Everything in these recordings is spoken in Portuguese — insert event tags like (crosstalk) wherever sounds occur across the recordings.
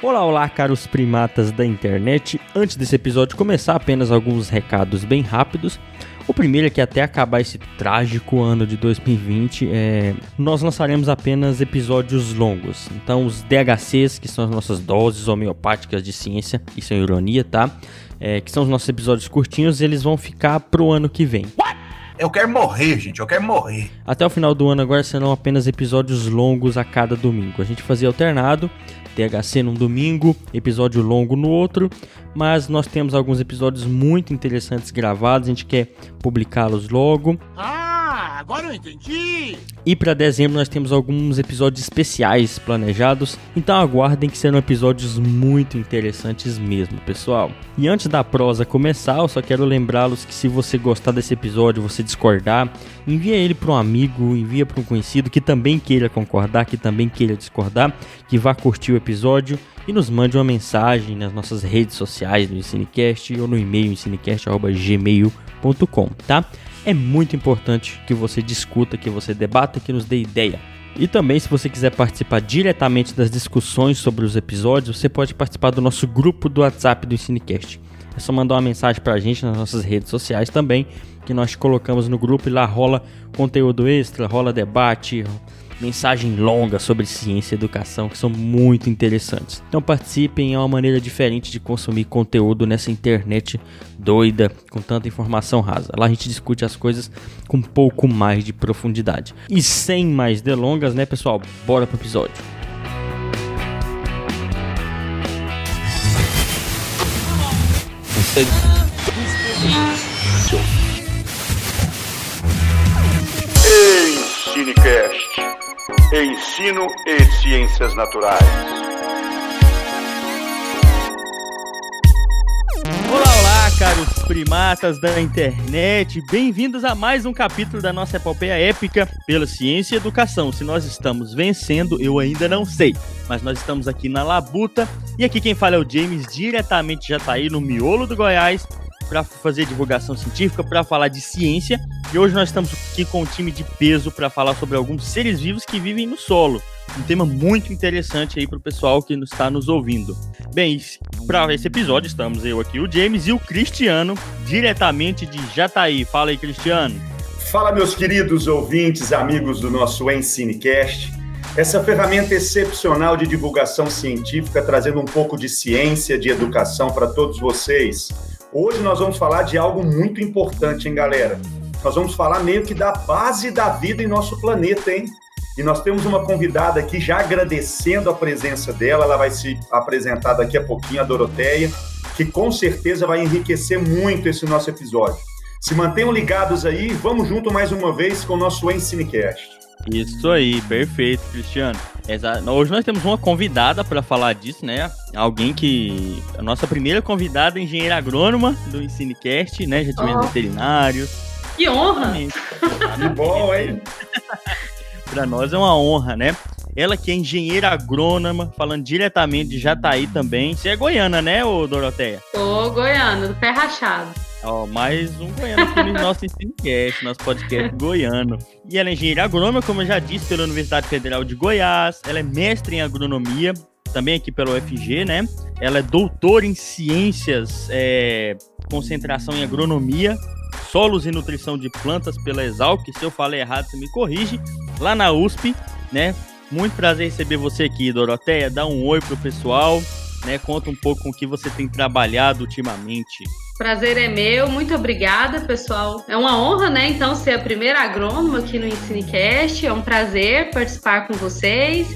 Olá, olá, caros primatas da internet. Antes desse episódio começar, apenas alguns recados bem rápidos. O primeiro é que até acabar esse trágico ano de 2020, é, nós lançaremos apenas episódios longos. Então, os DHCs, que são as nossas doses homeopáticas de ciência, isso é ironia, tá? É, que são os nossos episódios curtinhos, eles vão ficar pro ano que vem. Eu quero morrer, gente, eu quero morrer. Até o final do ano agora serão apenas episódios longos a cada domingo. A gente fazia alternado, THC num domingo, episódio longo no outro, mas nós temos alguns episódios muito interessantes gravados, a gente quer publicá-los logo. Ah, agora eu entendi. E para dezembro nós temos alguns episódios especiais planejados, então aguardem que serão episódios muito interessantes mesmo, pessoal. E antes da prosa começar, eu só quero lembrá-los que se você gostar desse episódio, você discordar, envia ele para um amigo, envia para um conhecido que também queira concordar, que também queira discordar, que vá curtir o episódio e nos mande uma mensagem nas nossas redes sociais do Ensinecast ou no e-mail ensinecast@gmail.com, tá? É muito importante que você discuta, que você debata, que nos dê ideia. E também, se você quiser participar diretamente das discussões sobre os episódios, você pode participar do nosso grupo do WhatsApp do Ensinecast. É só mandar uma mensagem pra gente nas nossas redes sociais também, que nós colocamos no grupo e lá rola conteúdo extra, rola debate, mensagem longa sobre ciência e educação que são muito interessantes. Então participem, é uma maneira diferente de consumir conteúdo nessa internet doida, com tanta informação rasa. Lá a gente discute as coisas com um pouco mais de profundidade. E sem mais delongas, né, pessoal? Bora pro episódio. Ensinecast. Ensino e Ciências Naturais. Olá, olá, caros primatas da internet. Bem-vindos a mais um capítulo da nossa epopeia épica pela ciência e educação. Se nós estamos vencendo, eu ainda não sei. Mas nós estamos aqui na Labuta. E aqui quem fala é o James, diretamente já tá aí no miolo do Goiás para fazer divulgação científica, para falar de ciência. E hoje nós estamos aqui com um time de peso para falar sobre alguns seres vivos que vivem no solo. Um tema muito interessante aí para o pessoal que está nos ouvindo. Bem, para esse episódio estamos eu aqui, o James e o Cristiano, diretamente de Jataí. Fala aí, Cristiano. Fala, meus queridos ouvintes, amigos do nosso Ensinecast. Essa ferramenta excepcional de divulgação científica, trazendo um pouco de ciência, de educação para todos vocês. Hoje nós vamos falar de algo muito importante, hein, galera? Nós vamos falar meio que da base da vida em nosso planeta, hein? E nós temos uma convidada aqui já agradecendo a presença dela. Ela vai se apresentar daqui a pouquinho, a Doroteia, que com certeza vai enriquecer muito esse nosso episódio. Se mantenham ligados aí, vamos junto mais uma vez com o nosso Ensinecast. Isso aí, perfeito, Cristiano. Exato. Hoje nós temos uma convidada para falar disso, né? Alguém que. A nossa primeira convidada, engenheira agrônoma do Ensinecast, né? Já tivemos oh. veterinários. Que honra! Que bom, hein? (laughs) para nós é uma honra, né? Ela que é engenheira agrônoma, falando diretamente de Jataí também. Você é goiana, né, ô Doroteia? Tô goiana, do pé rachado. Ó, mais um goiano aqui no nosso Ensinecast, nosso podcast goiano. E ela é engenheira agrônoma, como eu já disse, pela Universidade Federal de Goiás. Ela é mestre em agronomia, também aqui pelo UFG, né? Ela é doutora em ciências, é, concentração em agronomia, solos e nutrição de plantas pela Exalc. Se eu falei errado, você me corrige. Lá na USP, né? Muito prazer receber você aqui, Doroteia. Dá um oi pro pessoal, né? Conta um pouco com o que você tem trabalhado ultimamente. Prazer é meu, muito obrigada, pessoal. É uma honra, né? Então, ser a primeira agrônoma aqui no Ensinecast. É um prazer participar com vocês.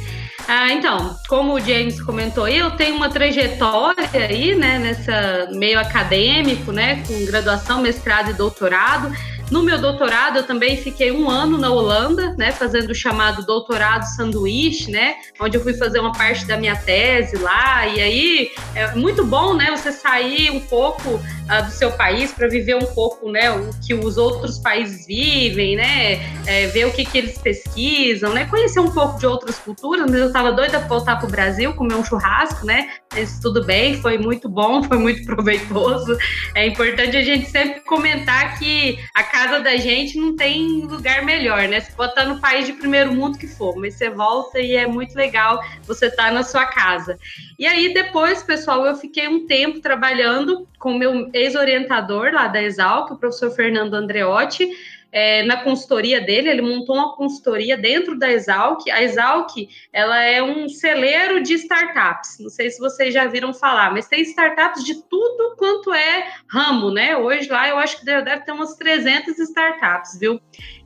Ah, então, como o James comentou eu tenho uma trajetória aí, né, nessa meio acadêmico, né, com graduação, mestrado e doutorado. No meu doutorado, eu também fiquei um ano na Holanda, né, fazendo o chamado doutorado sanduíche, né, onde eu fui fazer uma parte da minha tese lá. E aí é muito bom, né, você sair um pouco uh, do seu país para viver um pouco, né, o que os outros países vivem, né, é, ver o que, que eles pesquisam, né, conhecer um pouco de outras culturas. Mas eu estava doida para voltar para o Brasil, comer um churrasco, né, Mas tudo bem, foi muito bom, foi muito (laughs) proveitoso. É importante a gente sempre comentar que a casa da gente não tem lugar melhor, né? Você pode estar no país de primeiro mundo que for, mas você volta e é muito legal você estar na sua casa. E aí depois, pessoal, eu fiquei um tempo trabalhando com meu ex-orientador lá da Exalc, o professor Fernando Andreotti, é, na consultoria dele, ele montou uma consultoria dentro da Exalc. A Exalc, ela é um celeiro de startups. Não sei se vocês já viram falar, mas tem startups de tudo quanto é ramo, né? Hoje lá eu acho que deve ter umas 300 startups, viu?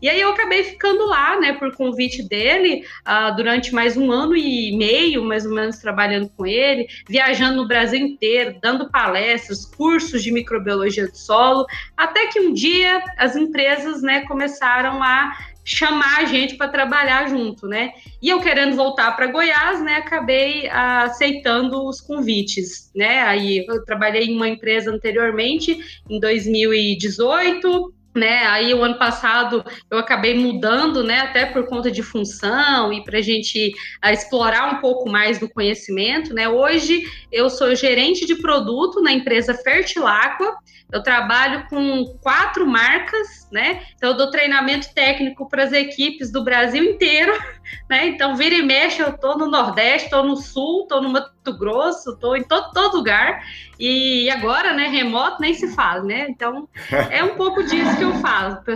E aí eu acabei ficando lá, né, por convite dele, uh, durante mais um ano e meio, mais ou menos, trabalhando com ele, viajando no Brasil inteiro, dando palestras, cursos de microbiologia do solo, até que um dia as empresas, né, começaram a chamar a gente para trabalhar junto, né? E eu querendo voltar para Goiás, né, acabei aceitando os convites, né? Aí eu trabalhei em uma empresa anteriormente, em 2018, né? Aí o ano passado eu acabei mudando, né? Até por conta de função e para a gente uh, explorar um pouco mais do conhecimento, né? Hoje eu sou gerente de produto na empresa Fertilaqua. Eu trabalho com quatro marcas, né? Então eu dou treinamento técnico para as equipes do Brasil inteiro, (laughs) né? Então vira e mexe, eu tô no Nordeste, tô no Sul, tô no Mato Grosso, tô em todo, todo lugar. E agora, né, remoto nem se fala, né? Então é um pouco disso que eu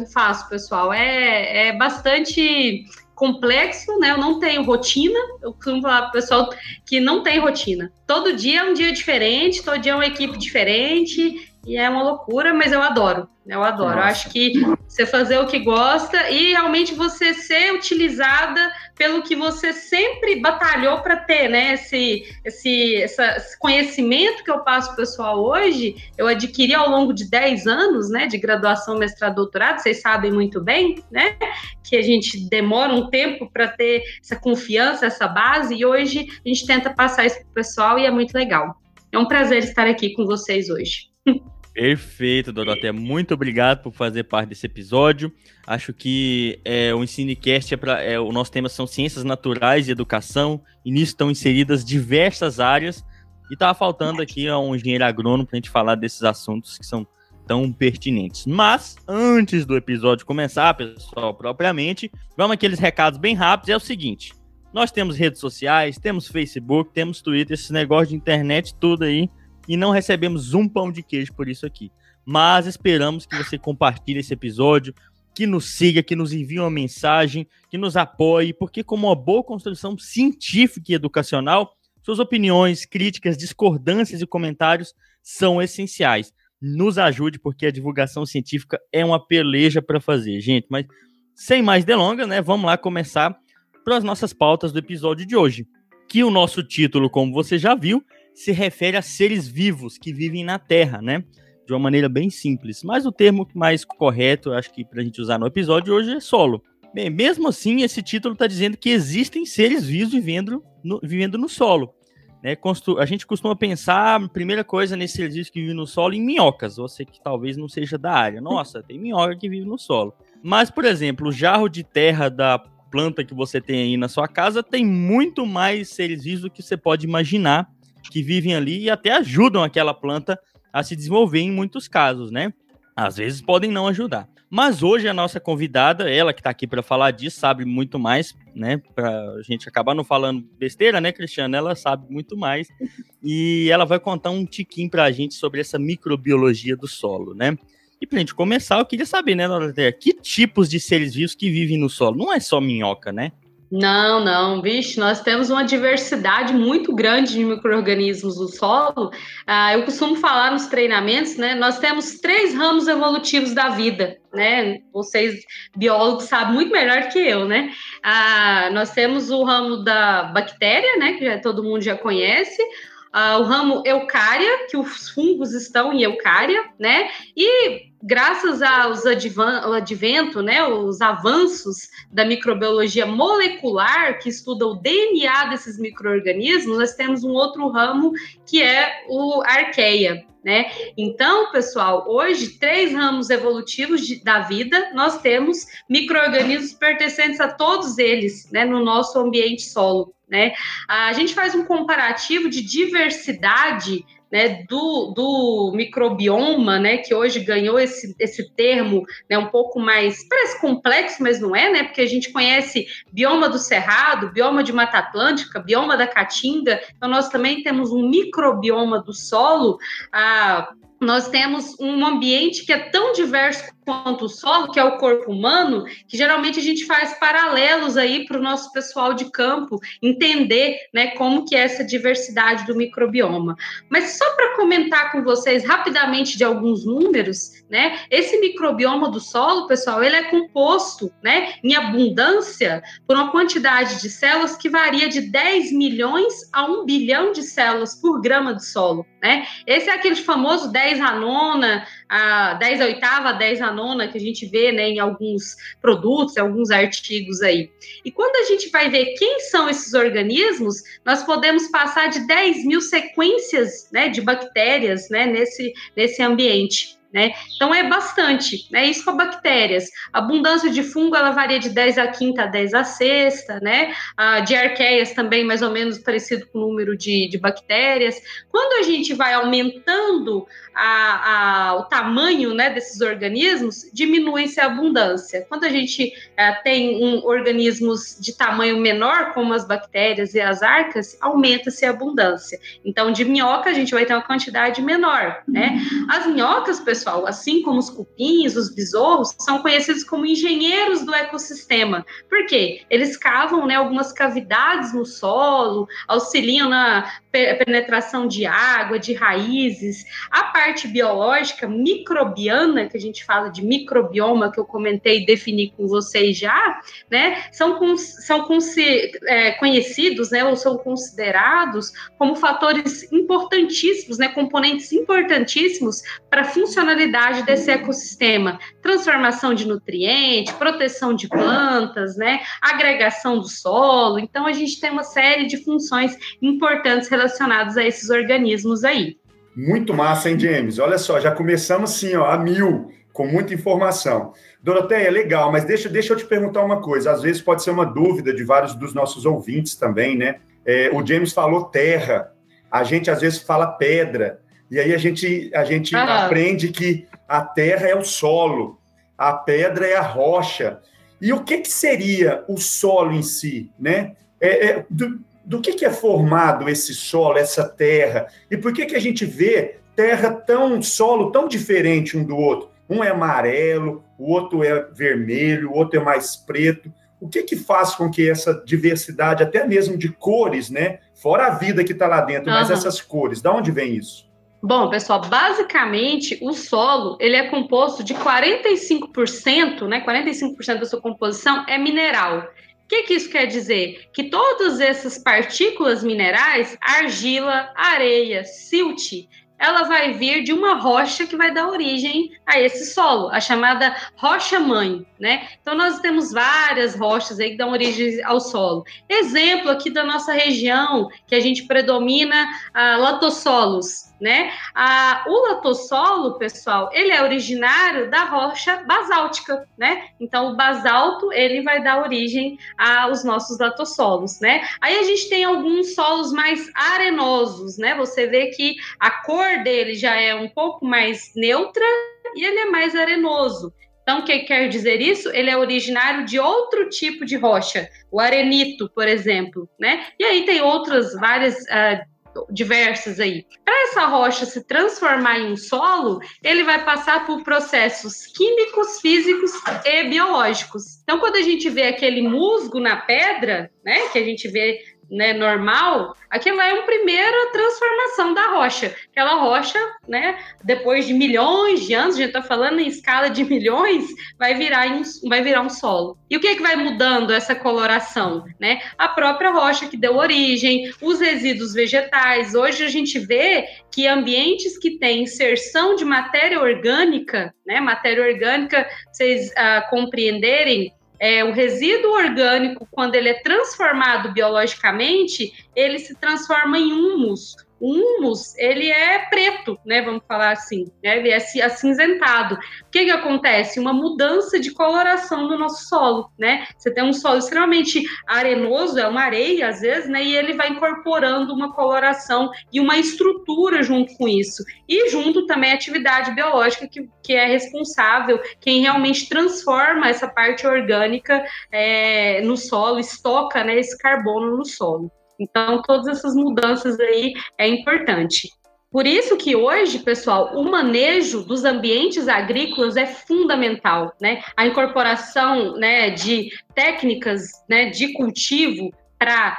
faço, pessoal. É, é bastante complexo, né? Eu não tenho rotina. Eu costumo falar para o pessoal que não tem rotina. Todo dia é um dia diferente, todo dia é uma equipe diferente. E é uma loucura, mas eu adoro. Eu adoro. Eu acho que você fazer o que gosta e realmente você ser utilizada pelo que você sempre batalhou para ter, né? Esse, esse, esse conhecimento que eu passo pessoal hoje, eu adquiri ao longo de 10 anos, né? De graduação, mestrado, doutorado, vocês sabem muito bem, né? Que a gente demora um tempo para ter essa confiança, essa base, e hoje a gente tenta passar isso para o pessoal e é muito legal. É um prazer estar aqui com vocês hoje. Perfeito, Dorotea. Muito obrigado por fazer parte desse episódio. Acho que é, o Ensinecast é para. É, o nosso tema são ciências naturais e educação, e nisso estão inseridas diversas áreas. E estava faltando aqui um engenheiro agrônomo para a gente falar desses assuntos que são tão pertinentes. Mas, antes do episódio começar, pessoal, propriamente, vamos aqueles recados bem rápidos. É o seguinte: nós temos redes sociais, temos Facebook, temos Twitter, esse negócio de internet, tudo aí e não recebemos um pão de queijo por isso aqui. Mas esperamos que você compartilhe esse episódio, que nos siga, que nos envie uma mensagem, que nos apoie, porque como uma boa construção científica e educacional, suas opiniões, críticas, discordâncias e comentários são essenciais. Nos ajude, porque a divulgação científica é uma peleja para fazer, gente. Mas sem mais delongas, né? Vamos lá começar para as nossas pautas do episódio de hoje. Que o nosso título, como você já viu, se refere a seres vivos que vivem na Terra, né? De uma maneira bem simples. Mas o termo mais correto, acho que para a gente usar no episódio hoje é solo. Bem, mesmo assim, esse título está dizendo que existem seres vivos vivendo no, vivendo no solo. Né? A gente costuma pensar, primeira coisa, nesses seres vivos que vivem no solo, em minhocas. Você que talvez não seja da área. Nossa, tem minhoca que vive no solo. Mas, por exemplo, o jarro de terra da planta que você tem aí na sua casa tem muito mais seres vivos do que você pode imaginar que vivem ali e até ajudam aquela planta a se desenvolver em muitos casos, né? Às vezes podem não ajudar. Mas hoje a nossa convidada, ela que está aqui para falar disso, sabe muito mais, né? Para a gente acabar não falando besteira, né, Cristiana? Ela sabe muito mais. E ela vai contar um tiquinho para a gente sobre essa microbiologia do solo, né? E para a gente começar, eu queria saber, né, Doroteia, que tipos de seres vivos que vivem no solo? Não é só minhoca, né? Não, não, bicho, nós temos uma diversidade muito grande de micro-organismos no solo. Ah, eu costumo falar nos treinamentos, né? Nós temos três ramos evolutivos da vida, né? Vocês, biólogos, sabem muito melhor que eu, né? Ah, nós temos o ramo da bactéria, né? Que já, todo mundo já conhece. Ah, o ramo eucária, que os fungos estão em eucária, né? E graças aos advento, né, os avanços da microbiologia molecular, que estuda o DNA desses micro-organismos, nós temos um outro ramo que é o arqueia. Né? Então, pessoal, hoje, três ramos evolutivos de, da vida, nós temos micro-organismos pertencentes a todos eles, né, no nosso ambiente solo. né? A gente faz um comparativo de diversidade né, do, do microbioma, né, que hoje ganhou esse, esse termo né, um pouco mais, parece complexo, mas não é, né, porque a gente conhece bioma do Cerrado, bioma de Mata Atlântica, bioma da Caatinga, então nós também temos um microbioma do solo, ah, nós temos um ambiente que é tão diverso quanto o solo, que é o corpo humano, que geralmente a gente faz paralelos aí para o nosso pessoal de campo entender né, como que é essa diversidade do microbioma. Mas só para comentar com vocês rapidamente de alguns números, né? Esse microbioma do solo, pessoal, ele é composto né, em abundância por uma quantidade de células que varia de 10 milhões a 1 bilhão de células por grama de solo. Né? Esse é aquele famoso 10 a nona, a 10 a oitava, 10 a nona que a gente vê né, em alguns produtos, em alguns artigos aí. E quando a gente vai ver quem são esses organismos, nós podemos passar de 10 mil sequências né, de bactérias né, nesse, nesse ambiente. Né? Então é bastante, né? Isso com bactérias. A abundância de fungo ela varia de 10 a quinta a 10 a sexta, né? A de arqueias também mais ou menos parecido com o número de, de bactérias. Quando a gente vai aumentando a, a, o tamanho né, desses organismos, diminui-se a abundância. Quando a gente é, tem um, organismos de tamanho menor, como as bactérias e as arcas, aumenta-se a abundância. Então, de minhoca, a gente vai ter uma quantidade menor. Né? As minhocas, pessoal, assim como os cupins, os besouros, são conhecidos como engenheiros do ecossistema. Por quê? Eles cavam né, algumas cavidades no solo, auxiliam na penetração de água, de raízes. A parte biológica, microbiana, que a gente fala de microbioma, que eu comentei e defini com vocês já, né, são, são é, conhecidos, né, ou são considerados como fatores importantíssimos, né, componentes importantíssimos para a funcionalidade desse ecossistema. Transformação de nutrientes, proteção de plantas, né, agregação do solo. Então, a gente tem uma série de funções importantes relacionadas a esses organismos aí. Muito massa, hein, James? Olha só, já começamos assim, ó, a mil, com muita informação. Doroteia, legal, mas deixa, deixa eu te perguntar uma coisa. Às vezes pode ser uma dúvida de vários dos nossos ouvintes também, né? É, o James falou terra, a gente às vezes fala pedra, e aí a gente, a gente aprende que a terra é o solo, a pedra é a rocha. E o que, que seria o solo em si, né? É, é, do, do que, que é formado esse solo, essa terra, e por que, que a gente vê terra tão, solo tão diferente um do outro. Um é amarelo, o outro é vermelho, o outro é mais preto. O que que faz com que essa diversidade, até mesmo de cores, né? Fora a vida que está lá dentro, uhum. mas essas cores, da onde vem isso? Bom, pessoal, basicamente o solo ele é composto de 45%, né? 45% da sua composição é mineral que, que isso quer dizer? Que todas essas partículas minerais, argila, areia, silt, ela vai vir de uma rocha que vai dar origem a esse solo, a chamada rocha-mãe, né? Então, nós temos várias rochas aí que dão origem ao solo. Exemplo aqui da nossa região, que a gente predomina a latossolos, né? A, o latossolo, pessoal, ele é originário da rocha basáltica, né? Então, o basalto, ele vai dar origem aos nossos latossolos, né? Aí a gente tem alguns solos mais arenosos, né? Você vê que a cor dele já é um pouco mais neutra e ele é mais arenoso. Então, o que quer dizer isso? Ele é originário de outro tipo de rocha, o arenito, por exemplo, né? E aí tem outras várias uh, diversas aí. Para essa rocha se transformar em um solo, ele vai passar por processos químicos, físicos e biológicos. Então, quando a gente vê aquele musgo na pedra, né, que a gente vê né, normal, aquilo é uma primeira transformação da rocha. Aquela rocha, né, depois de milhões de anos, a gente está falando em escala de milhões, vai virar, um, vai virar um solo. E o que, é que vai mudando essa coloração? Né? A própria rocha que deu origem, os resíduos vegetais. Hoje a gente vê que ambientes que têm inserção de matéria orgânica, né, matéria orgânica, vocês uh, compreenderem, é, o resíduo orgânico, quando ele é transformado biologicamente, ele se transforma em humus. O humus, ele é preto, né? Vamos falar assim, né? Ele é acinzentado. O que que acontece? Uma mudança de coloração no nosso solo, né? Você tem um solo extremamente arenoso, é uma areia às vezes, né? E ele vai incorporando uma coloração e uma estrutura junto com isso. E junto também a atividade biológica que, que é responsável, quem realmente transforma essa parte orgânica é, no solo, estoca né, esse carbono no solo. Então, todas essas mudanças aí é importante. Por isso que hoje, pessoal, o manejo dos ambientes agrícolas é fundamental, né? A incorporação, né, de técnicas, né, de cultivo para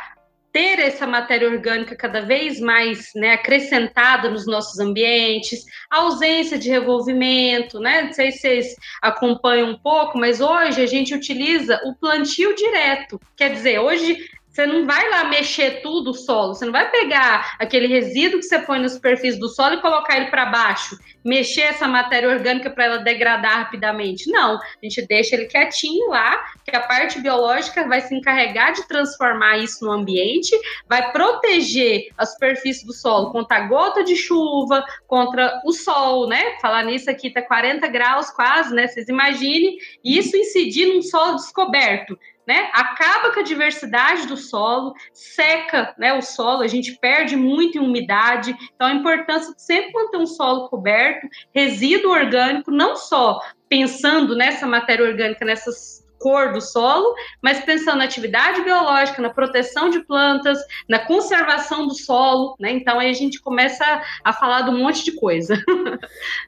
ter essa matéria orgânica cada vez mais né, acrescentada nos nossos ambientes, a ausência de revolvimento, né? Não sei se vocês acompanham um pouco, mas hoje a gente utiliza o plantio direto. Quer dizer, hoje você não vai lá mexer tudo o solo, você não vai pegar aquele resíduo que você põe na superfície do solo e colocar ele para baixo, mexer essa matéria orgânica para ela degradar rapidamente. Não, a gente deixa ele quietinho lá, que a parte biológica vai se encarregar de transformar isso no ambiente, vai proteger a superfície do solo contra a gota de chuva, contra o sol, né? Falar nisso aqui tá 40 graus quase, né? Vocês imaginem isso incidir num solo descoberto né? Acaba com a diversidade do solo, seca né, o solo, a gente perde muito em umidade. Então, a importância de sempre manter um solo coberto, resíduo orgânico, não só pensando nessa matéria orgânica, nessas cor do solo, mas pensando na atividade biológica, na proteção de plantas, na conservação do solo, né? Então aí a gente começa a, falar de um monte de coisa.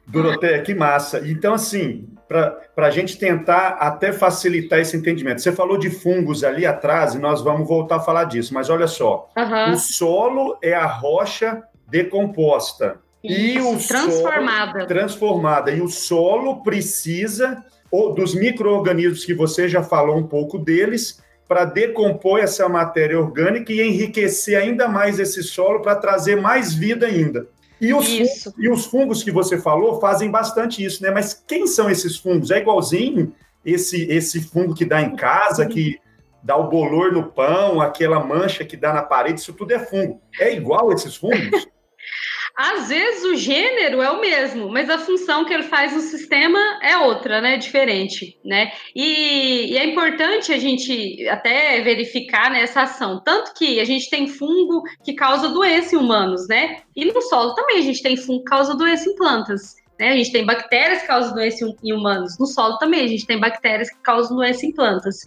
Doroteia, que massa. Então, assim, para a gente tentar até facilitar esse entendimento. Você falou de fungos ali atrás, e nós vamos voltar a falar disso, mas olha só: uhum. o solo é a rocha decomposta. Isso, e o transformada. Solo, transformada. E o solo precisa dos micro-organismos que você já falou um pouco deles, para decompor essa matéria orgânica e enriquecer ainda mais esse solo para trazer mais vida ainda. E os, fungos, e os fungos que você falou fazem bastante isso, né? Mas quem são esses fungos? É igualzinho esse, esse fungo que dá em casa, que dá o bolor no pão, aquela mancha que dá na parede, isso tudo é fungo. É igual esses fungos? Às vezes o gênero é o mesmo, mas a função que ele faz no sistema é outra, né? Diferente, né? E, e é importante a gente até verificar né, ação. Tanto que a gente tem fungo que causa doença em humanos, né? E no solo também a gente tem fungo que causa doença em plantas. Né? A gente tem bactérias que causam doença em humanos. No solo também a gente tem bactérias que causam doença em plantas.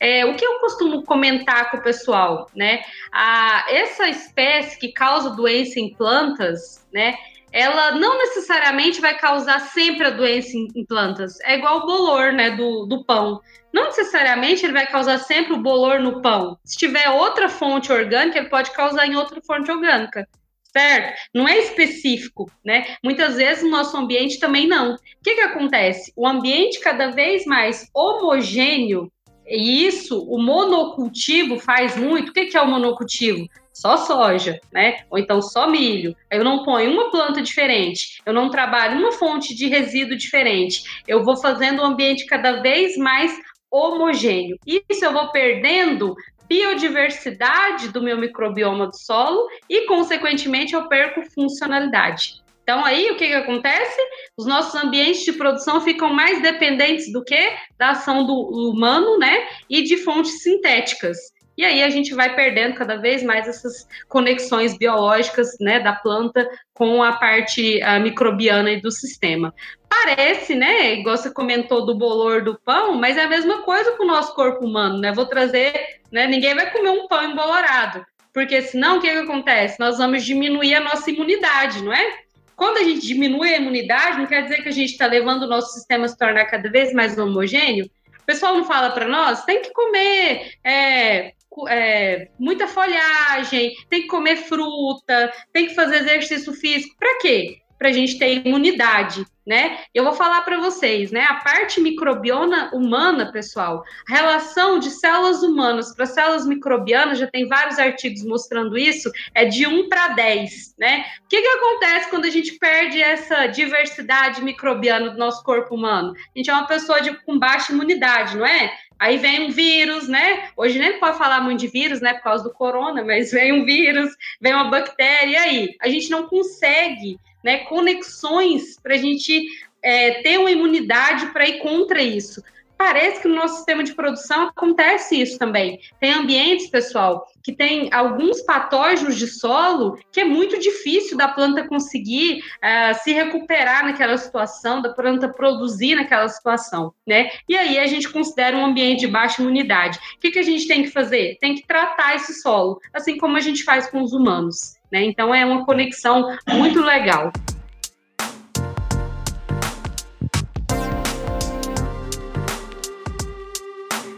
É, o que eu costumo comentar com o pessoal, né? A, essa espécie que causa doença em plantas, né? Ela não necessariamente vai causar sempre a doença em, plantas. É igual o bolor, né? Do, do pão. Não necessariamente ele vai causar sempre o bolor no pão. Se tiver outra fonte orgânica, ele pode causar em outra fonte orgânica certo? Não é específico, né? Muitas vezes no nosso ambiente também não. O que, que acontece? O ambiente cada vez mais homogêneo, e isso o monocultivo faz muito. O que, que é o monocultivo? Só soja, né? Ou então só milho. Eu não ponho uma planta diferente, eu não trabalho uma fonte de resíduo diferente. Eu vou fazendo o ambiente cada vez mais homogêneo. Isso eu vou perdendo biodiversidade do meu microbioma do solo e, consequentemente, eu perco funcionalidade. Então, aí o que, que acontece? Os nossos ambientes de produção ficam mais dependentes do que? Da ação do humano, né? E de fontes sintéticas. E aí a gente vai perdendo cada vez mais essas conexões biológicas né, da planta com a parte a microbiana e do sistema. Parece, né? Igual você comentou do bolor do pão, mas é a mesma coisa com o nosso corpo humano, né? Vou trazer, né? Ninguém vai comer um pão embolorado, porque senão o que, que acontece? Nós vamos diminuir a nossa imunidade, não é? Quando a gente diminui a imunidade, não quer dizer que a gente está levando o nosso sistema a se tornar cada vez mais homogêneo. O pessoal não fala para nós, tem que comer é, é, muita folhagem, tem que comer fruta, tem que fazer exercício físico. Para quê? Para a gente ter imunidade, né? Eu vou falar para vocês, né? A parte microbiana humana, pessoal, a relação de células humanas para células microbianas, já tem vários artigos mostrando isso, é de 1 para 10, né? O que, que acontece quando a gente perde essa diversidade microbiana do nosso corpo humano? A gente é uma pessoa de, com baixa imunidade, não é? Aí vem um vírus, né? Hoje nem pode falar muito de vírus, né? Por causa do corona, mas (laughs) vem um vírus, vem uma bactéria, e aí? A gente não consegue né, conexões para a gente é, ter uma imunidade para ir contra isso parece que no nosso sistema de produção acontece isso também. Tem ambientes, pessoal, que tem alguns patógenos de solo que é muito difícil da planta conseguir uh, se recuperar naquela situação, da planta produzir naquela situação, né? E aí a gente considera um ambiente de baixa imunidade. O que, que a gente tem que fazer? Tem que tratar esse solo, assim como a gente faz com os humanos, né? Então é uma conexão muito legal.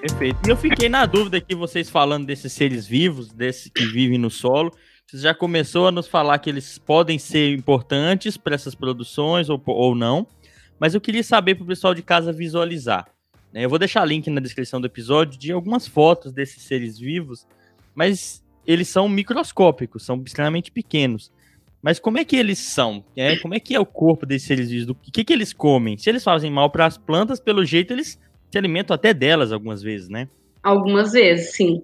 Perfeito. E eu fiquei na dúvida aqui, vocês falando desses seres vivos, desses que vivem no solo. Você já começou a nos falar que eles podem ser importantes para essas produções ou, ou não. Mas eu queria saber para o pessoal de casa visualizar. Né? Eu vou deixar link na descrição do episódio de algumas fotos desses seres vivos, mas eles são microscópicos, são extremamente pequenos. Mas como é que eles são? É, como é que é o corpo desses seres vivos? O que, que eles comem? Se eles fazem mal para as plantas, pelo jeito eles se alimentam até delas algumas vezes, né? Algumas vezes, sim.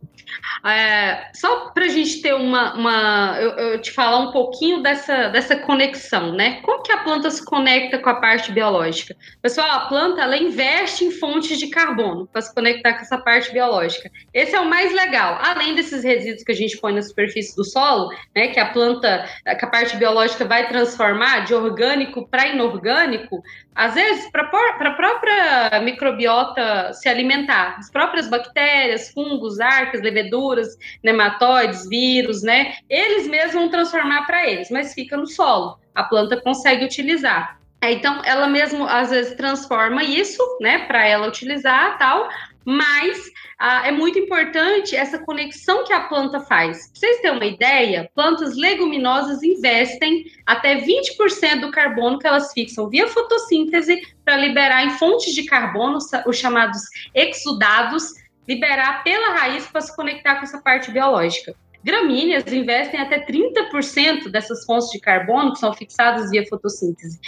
É, só para a gente ter uma. uma eu, eu, te falar um pouquinho dessa, dessa conexão, né? Como que a planta se conecta com a parte biológica? Pessoal, a planta ela investe em fontes de carbono para se conectar com essa parte biológica. Esse é o mais legal. Além desses resíduos que a gente põe na superfície do solo, né? Que a planta, que a parte biológica vai transformar de orgânico para inorgânico, às vezes, para a própria microbiota se alimentar, as próprias bactérias, fungos, arcas, leveduras, nematóides, vírus, né? Eles mesmos vão transformar para eles, mas fica no solo. A planta consegue utilizar. Então, ela mesmo às vezes transforma isso, né, para ela utilizar tal, mas ah, é muito importante essa conexão que a planta faz. Pra vocês terem uma ideia, plantas leguminosas investem até 20% do carbono que elas fixam via fotossíntese para liberar em fontes de carbono, os chamados exudados, liberar pela raiz para se conectar com essa parte biológica. Gramíneas investem até 30% dessas fontes de carbono que são fixadas via fotossíntese.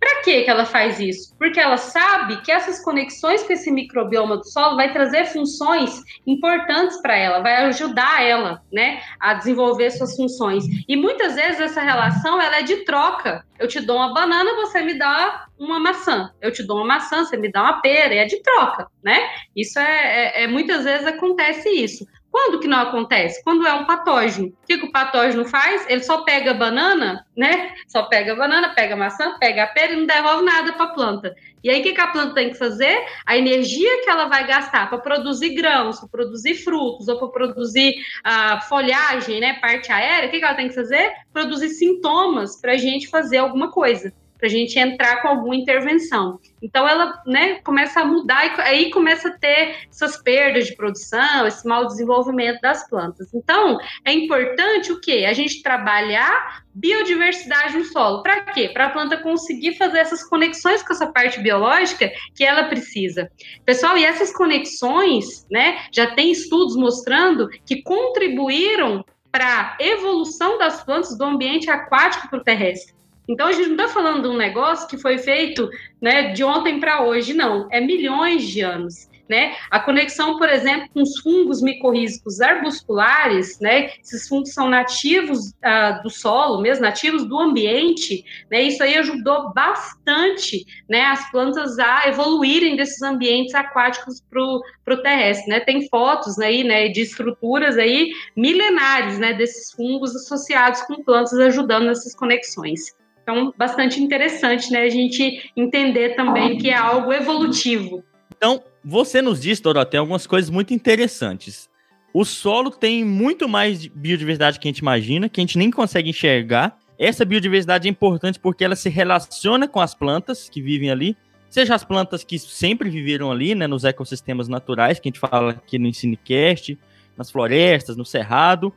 Para que ela faz isso? Porque ela sabe que essas conexões com esse microbioma do solo vai trazer funções importantes para ela, vai ajudar ela, né, a desenvolver suas funções. E muitas vezes essa relação ela é de troca. Eu te dou uma banana, você me dá uma maçã. Eu te dou uma maçã, você me dá uma pera. É de troca, né? Isso é, é, é muitas vezes acontece isso. Quando que não acontece? Quando é um patógeno. O que, que o patógeno faz? Ele só pega banana, né? Só pega banana, pega maçã, pega a pera e não devolve nada para a planta. E aí, o que, que a planta tem que fazer? A energia que ela vai gastar para produzir grãos, para produzir frutos, ou para produzir a folhagem, né? Parte aérea, o que, que ela tem que fazer? Produzir sintomas para a gente fazer alguma coisa para a gente entrar com alguma intervenção. Então ela né, começa a mudar e aí começa a ter essas perdas de produção, esse mau desenvolvimento das plantas. Então é importante o quê? A gente trabalhar biodiversidade no solo. Para quê? Para a planta conseguir fazer essas conexões com essa parte biológica que ela precisa. Pessoal, e essas conexões, né, já tem estudos mostrando que contribuíram para a evolução das plantas do ambiente aquático para o terrestre. Então a gente não está falando de um negócio que foi feito né, de ontem para hoje, não. É milhões de anos. Né? A conexão, por exemplo, com os fungos micorrízicos arbusculares, né? Esses fungos são nativos uh, do solo, mesmo nativos do ambiente, né? Isso aí ajudou bastante, né? As plantas a evoluírem desses ambientes aquáticos para o terrestre, né? Tem fotos aí, né? De estruturas aí milenares, né? Desses fungos associados com plantas ajudando nessas conexões. Então, bastante interessante, né? A gente entender também que é algo evolutivo. Então, você nos disse, Dorothea, algumas coisas muito interessantes. O solo tem muito mais biodiversidade que a gente imagina, que a gente nem consegue enxergar. Essa biodiversidade é importante porque ela se relaciona com as plantas que vivem ali, seja as plantas que sempre viveram ali, né, nos ecossistemas naturais, que a gente fala aqui no Ensinecast, nas florestas, no cerrado,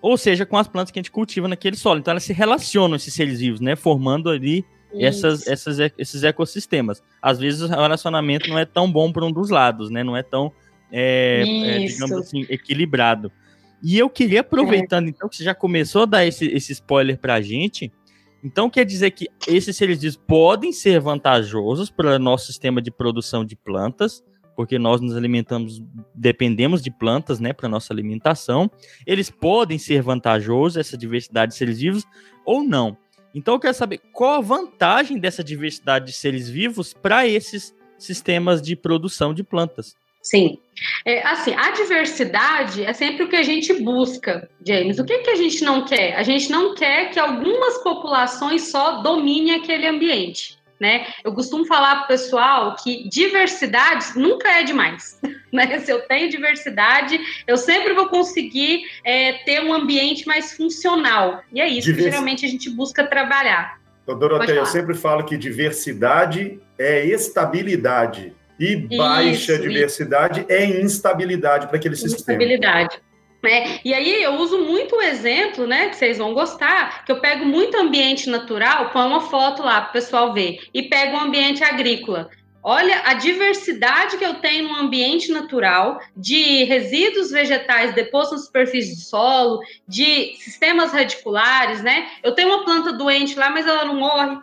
ou seja, com as plantas que a gente cultiva naquele solo. Então elas se relacionam, esses seres vivos, né? Formando ali essas, essas, esses ecossistemas. Às vezes o relacionamento não é tão bom para um dos lados, né? Não é tão, é, é, digamos assim, equilibrado. E eu queria, aproveitando, é. então, que você já começou a dar esse, esse spoiler para a gente, então quer dizer que esses seres vivos podem ser vantajosos para o nosso sistema de produção de plantas, porque nós nos alimentamos, dependemos de plantas, né, para nossa alimentação. Eles podem ser vantajosos, essa diversidade de seres vivos, ou não. Então eu quero saber qual a vantagem dessa diversidade de seres vivos para esses sistemas de produção de plantas. Sim. É, assim, a diversidade é sempre o que a gente busca, James. O que, que a gente não quer? A gente não quer que algumas populações só dominem aquele ambiente. Né? Eu costumo falar para o pessoal que diversidade nunca é demais. (laughs) Né? Se eu tenho diversidade, eu sempre vou conseguir é, ter um ambiente mais funcional. E é isso Divers... que geralmente a gente busca trabalhar. Doroteia, eu sempre falo que diversidade é estabilidade. E baixa isso, diversidade isso. é instabilidade para aquele sistema. Instabilidade. É, e aí eu uso muito o exemplo, né, que vocês vão gostar, que eu pego muito ambiente natural, põe uma foto lá para o pessoal ver, e pego um ambiente agrícola. Olha a diversidade que eu tenho no ambiente natural de resíduos vegetais depostos na superfície do solo, de sistemas radiculares, né? Eu tenho uma planta doente lá, mas ela não morre,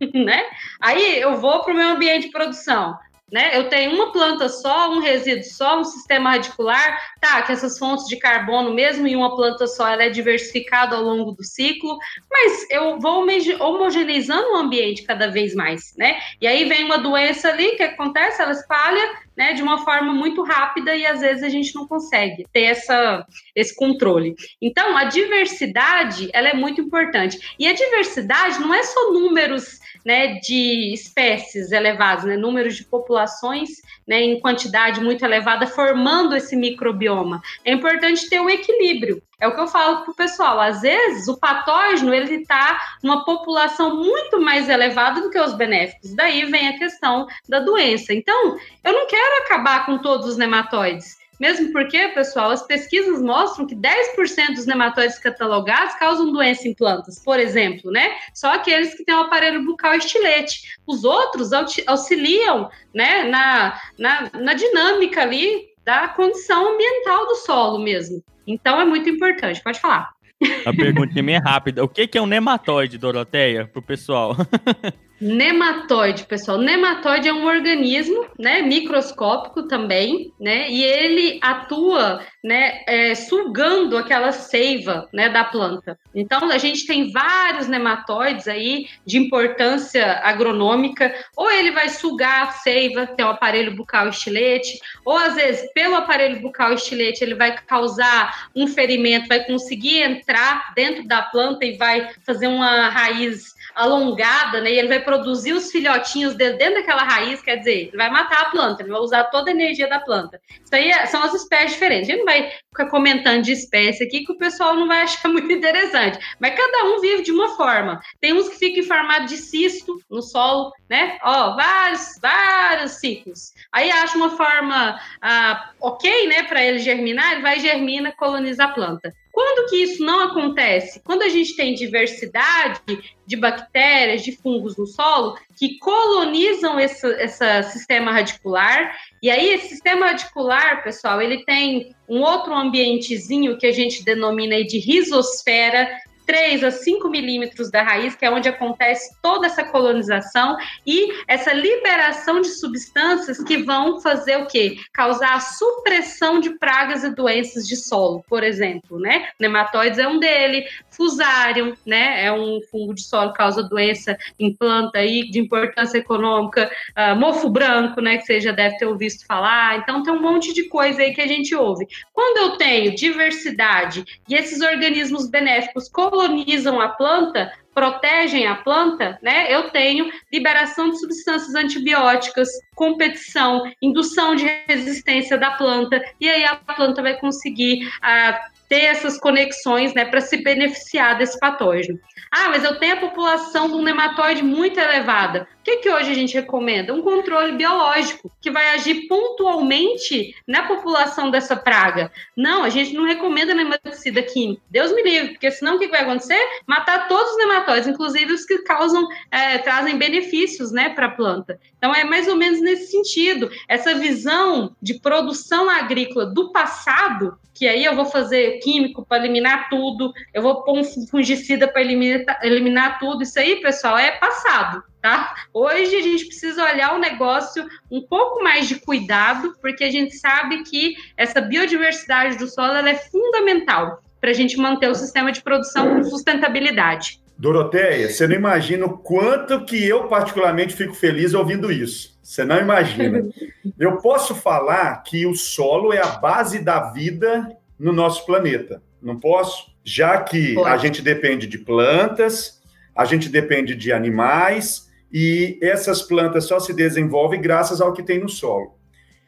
(laughs) né? Aí eu vou para o meu ambiente de produção né? Eu tenho uma planta só, um resíduo só, um sistema radicular, tá? Que essas fontes de carbono, mesmo em uma planta só, ela é diversificada ao longo do ciclo, mas eu vou homogeneizando o ambiente cada vez mais, né? E aí vem uma doença ali que acontece, ela espalha, né, de uma forma muito rápida e às vezes a gente não consegue ter essa, esse controle. Então, a diversidade, ela é muito importante. E a diversidade não é só números né, de espécies elevados, né, números de populações né, em quantidade muito elevada formando esse microbioma. É importante ter o um equilíbrio. É o que eu falo para o pessoal. Às vezes, o patógeno ele está numa população muito mais elevada do que os benéficos. Daí vem a questão da doença. Então, eu não quero acabar com todos os nematóides. Mesmo porque, pessoal, as pesquisas mostram que 10% dos nematóides catalogados causam doença em plantas, por exemplo, né? Só aqueles que têm o aparelho bucal estilete. Os outros auxiliam né, na, na, na dinâmica ali da condição ambiental do solo mesmo. Então é muito importante. Pode falar. A pergunta é rápida. O que é um nematóide, Doroteia, para o pessoal? (laughs) Nematóide, pessoal. Nematóide é um organismo, né, microscópico também, né, e ele atua, né, é, sugando aquela seiva, né, da planta. Então, a gente tem vários nematóides aí de importância agronômica, ou ele vai sugar a seiva, que é o aparelho bucal estilete, ou às vezes, pelo aparelho bucal estilete, ele vai causar um ferimento, vai conseguir entrar dentro da planta e vai fazer uma raiz alongada, né? E ele vai produzir os filhotinhos dentro daquela raiz, quer dizer, ele vai matar a planta, ele vai usar toda a energia da planta. Isso aí é, são as espécies diferentes. A gente não vai ficar comentando de espécie aqui que o pessoal não vai achar (laughs) muito interessante. Mas cada um vive de uma forma. Tem uns que ficam em formato de cisto no solo, né? Ó, vários, vários ciclos. Aí acha uma forma ah, ok, né, para ele germinar, ele vai germina, coloniza a planta. Quando que isso não acontece? Quando a gente tem diversidade de bactérias, de fungos no solo, que colonizam esse, esse sistema radicular, e aí esse sistema radicular, pessoal, ele tem um outro ambientezinho que a gente denomina de rizosfera, 3 a 5 milímetros da raiz, que é onde acontece toda essa colonização e essa liberação de substâncias que vão fazer o quê? Causar a supressão de pragas e doenças de solo, por exemplo, né? Nematóides é um dele, Fusarium, né? É um fungo de solo que causa doença em planta aí de importância econômica, uh, mofo branco, né? Que você já deve ter ouvido falar. Então tem um monte de coisa aí que a gente ouve. Quando eu tenho diversidade e esses organismos benéficos colonizam a planta, protegem a planta, né? Eu tenho liberação de substâncias antibióticas, competição, indução de resistência da planta, e aí a planta vai conseguir uh, ter essas conexões né, para se beneficiar desse patógeno. Ah, mas eu tenho a população de um nematóide muito elevada. Que, que hoje a gente recomenda? Um controle biológico, que vai agir pontualmente na população dessa praga. Não, a gente não recomenda nematicida químico. Deus me livre, porque senão o que vai acontecer? Matar todos os nematóides, inclusive os que causam, é, trazem benefícios né, para a planta. Então é mais ou menos nesse sentido. Essa visão de produção agrícola do passado que aí eu vou fazer químico para eliminar tudo, eu vou pôr um fungicida para eliminar, eliminar tudo. Isso aí, pessoal, é passado, tá? Hoje a gente precisa olhar o negócio um pouco mais de cuidado, porque a gente sabe que essa biodiversidade do solo é fundamental para a gente manter o sistema de produção com sustentabilidade. Doroteia, você não imagina o quanto que eu particularmente fico feliz ouvindo isso. Você não imagina. (laughs) Eu posso falar que o solo é a base da vida no nosso planeta. Não posso? Já que Pode. a gente depende de plantas, a gente depende de animais e essas plantas só se desenvolvem graças ao que tem no solo.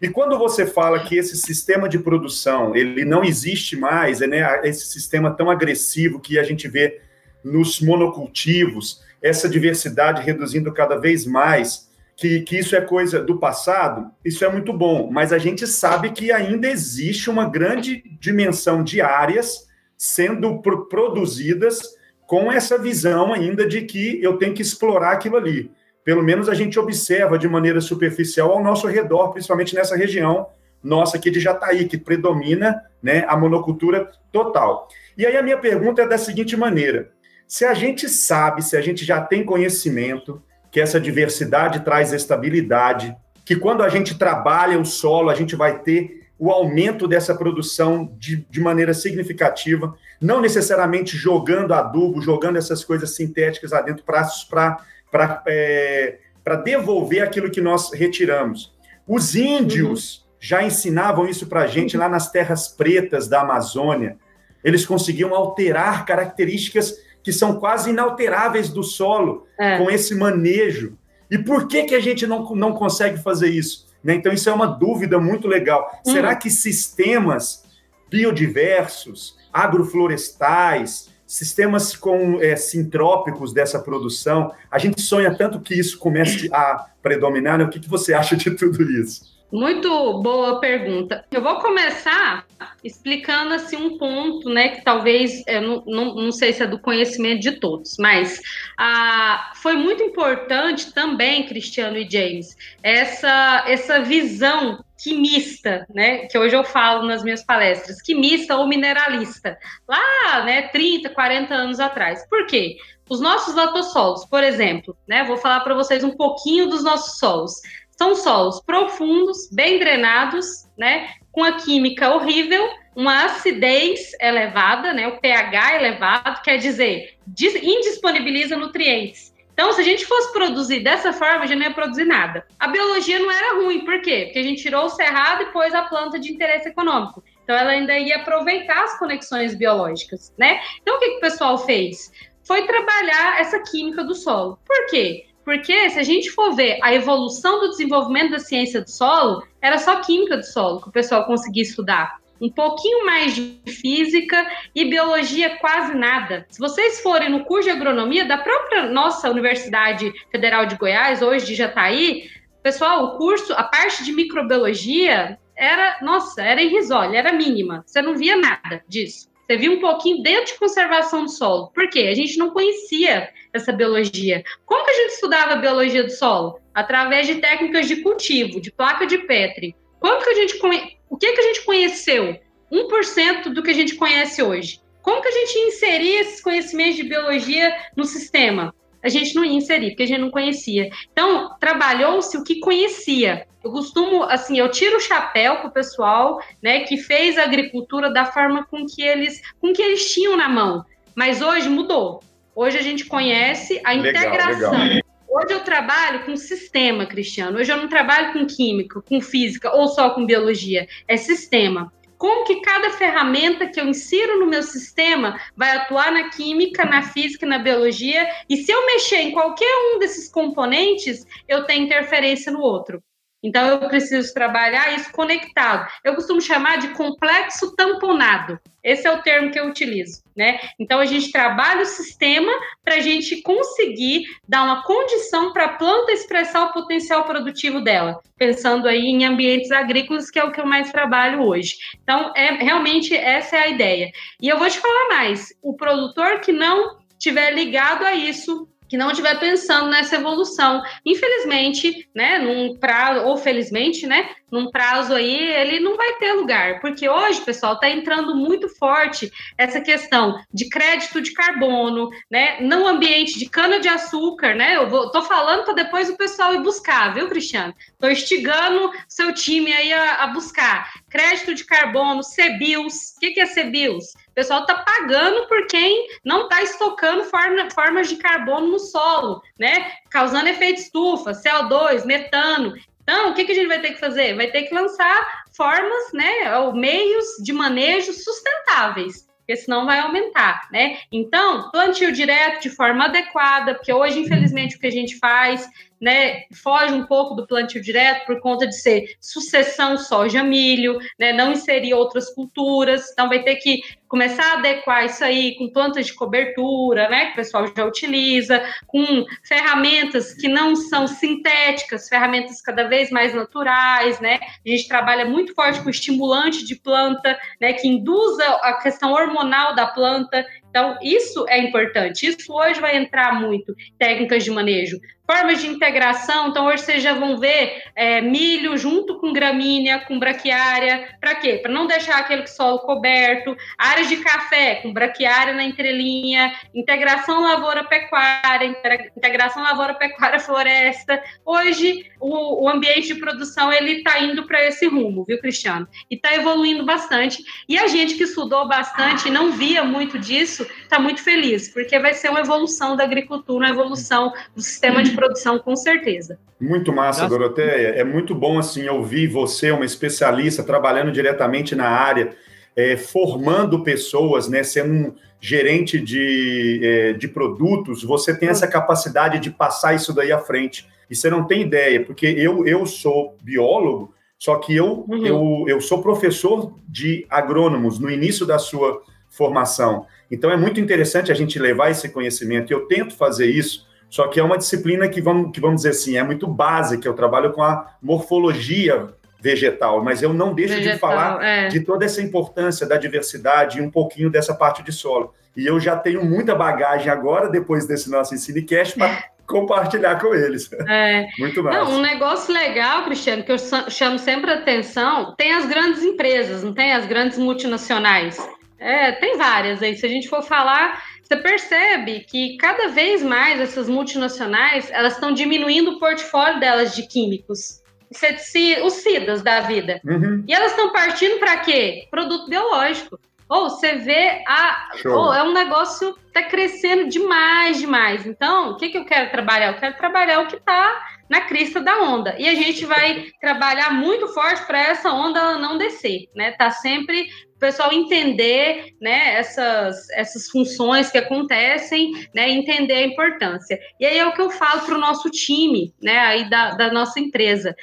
E quando você fala que esse sistema de produção ele não existe mais, é né, esse sistema tão agressivo que a gente vê nos monocultivos, essa diversidade reduzindo cada vez mais, que, que isso é coisa do passado, isso é muito bom, mas a gente sabe que ainda existe uma grande dimensão de áreas sendo produzidas com essa visão ainda de que eu tenho que explorar aquilo ali. Pelo menos a gente observa de maneira superficial ao nosso redor, principalmente nessa região nossa aqui de Jataí, que predomina né, a monocultura total. E aí a minha pergunta é da seguinte maneira: se a gente sabe, se a gente já tem conhecimento que essa diversidade traz estabilidade, que quando a gente trabalha o solo, a gente vai ter o aumento dessa produção de, de maneira significativa, não necessariamente jogando adubo, jogando essas coisas sintéticas lá dentro para é, devolver aquilo que nós retiramos. Os índios uhum. já ensinavam isso para a gente lá nas terras pretas da Amazônia. Eles conseguiam alterar características que são quase inalteráveis do solo é. com esse manejo. E por que, que a gente não, não consegue fazer isso? Né? Então, isso é uma dúvida muito legal. Hum. Será que sistemas biodiversos, agroflorestais, sistemas com é, sintrópicos dessa produção, a gente sonha tanto que isso comece a predominar? Né? O que, que você acha de tudo isso? Muito boa pergunta. Eu vou começar explicando assim um ponto, né, que talvez eu não, não, não sei se é do conhecimento de todos, mas ah, foi muito importante também, Cristiano e James, essa essa visão quimista, né, que hoje eu falo nas minhas palestras, quimista ou mineralista, lá, né, 30, 40 anos atrás. Por quê? Os nossos latossolos, por exemplo, né, vou falar para vocês um pouquinho dos nossos solos. São solos profundos, bem drenados, né? Com a química horrível, uma acidez elevada, né? O pH elevado, quer dizer, indisponibiliza nutrientes. Então, se a gente fosse produzir dessa forma, gente não ia produzir nada. A biologia não era ruim, por quê? Porque a gente tirou o cerrado e pôs a planta de interesse econômico. Então, ela ainda ia aproveitar as conexões biológicas, né? Então, o que, que o pessoal fez? Foi trabalhar essa química do solo. Por quê? Porque se a gente for ver a evolução do desenvolvimento da ciência do solo, era só química do solo que o pessoal conseguia estudar. Um pouquinho mais de física e biologia quase nada. Se vocês forem no curso de agronomia da própria nossa Universidade Federal de Goiás, hoje de Jataí, pessoal, o curso, a parte de microbiologia era, nossa, era irrisória, era mínima. Você não via nada disso. Você viu um pouquinho dentro de conservação do solo. Por quê? A gente não conhecia essa biologia. Como que a gente estudava a biologia do solo? Através de técnicas de cultivo, de placa de Petri. Como que a gente conhe... O que, que a gente conheceu? 1% do que a gente conhece hoje. Como que a gente inseria esses conhecimentos de biologia no sistema? A gente não ia inserir, porque a gente não conhecia. Então, trabalhou-se o que conhecia. Eu costumo, assim, eu tiro o chapéu para o pessoal, né, que fez a agricultura da forma com que eles, com que eles tinham na mão. Mas hoje mudou. Hoje a gente conhece a legal, integração. Legal. Hoje eu trabalho com sistema, Cristiano. Hoje eu não trabalho com química, com física ou só com biologia. É sistema. Como que cada ferramenta que eu insiro no meu sistema vai atuar na química, na física, na biologia? E se eu mexer em qualquer um desses componentes, eu tenho interferência no outro. Então, eu preciso trabalhar isso conectado. Eu costumo chamar de complexo tamponado. Esse é o termo que eu utilizo, né? Então, a gente trabalha o sistema para a gente conseguir dar uma condição para a planta expressar o potencial produtivo dela, pensando aí em ambientes agrícolas, que é o que eu mais trabalho hoje. Então, é realmente essa é a ideia. E eu vou te falar mais: o produtor que não tiver ligado a isso, que não estiver pensando nessa evolução. Infelizmente, né, num pra, ou felizmente, né, num prazo aí, ele não vai ter lugar, porque hoje, pessoal, está entrando muito forte essa questão de crédito de carbono, né? Não ambiente de cana de açúcar, né? Eu vou, tô falando para depois o pessoal ir buscar, viu, Cristiano? Tô instigando seu time aí a, a buscar crédito de carbono, CBIOS. O que, que é CBIOS? Pessoal está pagando por quem não está estocando forma, formas de carbono no solo, né? Causando efeito estufa, CO2, metano. Então, o que, que a gente vai ter que fazer? Vai ter que lançar formas, né, ou meios de manejo sustentáveis porque senão vai aumentar, né? Então, plantio direto de forma adequada, porque hoje, infelizmente, o que a gente faz né, foge um pouco do plantio direto por conta de ser sucessão soja-milho, né, não inserir outras culturas, então vai ter que começar a adequar isso aí com plantas de cobertura, né, que o pessoal já utiliza, com ferramentas que não são sintéticas, ferramentas cada vez mais naturais, né, a gente trabalha muito forte com estimulante de planta, né, que induza a questão hormonal da planta, então, isso é importante. Isso hoje vai entrar muito, técnicas de manejo. Formas de integração, então hoje vocês já vão ver é, milho junto com gramínea, com braquiária. Para quê? Para não deixar aquele solo coberto. Áreas de café com braquiária na entrelinha. Integração lavoura-pecuária, integração lavoura-pecuária-floresta. Hoje, o, o, ambiente de produção ele está indo para esse rumo, viu, Cristiano? E está evoluindo bastante. E a gente que estudou bastante e não via muito disso, está muito feliz, porque vai ser uma evolução da agricultura, uma evolução do sistema de produção, com certeza. Muito massa, Nossa. Doroteia. É muito bom assim ouvir você, uma especialista, trabalhando diretamente na área, é, formando pessoas, né, sendo um gerente de, é, de produtos, você tem essa capacidade de passar isso daí à frente. E você não tem ideia, porque eu, eu sou biólogo, só que eu, uhum. eu, eu sou professor de agrônomos no início da sua formação. Então é muito interessante a gente levar esse conhecimento. Eu tento fazer isso, só que é uma disciplina que vamos, que vamos dizer assim, é muito básica. Eu trabalho com a morfologia vegetal, mas eu não deixo vegetal, de falar é. de toda essa importância da diversidade e um pouquinho dessa parte de solo. E eu já tenho muita bagagem agora, depois desse nosso Ensinecast, para (laughs) compartilhar com eles. É. Muito mais. um negócio legal, Cristiano, que eu chamo sempre a atenção, tem as grandes empresas, não tem as grandes multinacionais. É, tem várias aí. Se a gente for falar, você percebe que cada vez mais essas multinacionais elas estão diminuindo o portfólio delas de químicos. Os CIDAs da vida. Uhum. E elas estão partindo para quê? Produto biológico. Ou você vê a. Ou é um negócio está crescendo demais, demais. Então, o que, que eu quero trabalhar? Eu quero trabalhar o que está na crista da onda. E a gente vai trabalhar muito forte para essa onda não descer, né? Tá sempre o pessoal entender né, essas, essas funções que acontecem, né, entender a importância. E aí é o que eu falo para o nosso time, né, aí da, da nossa empresa.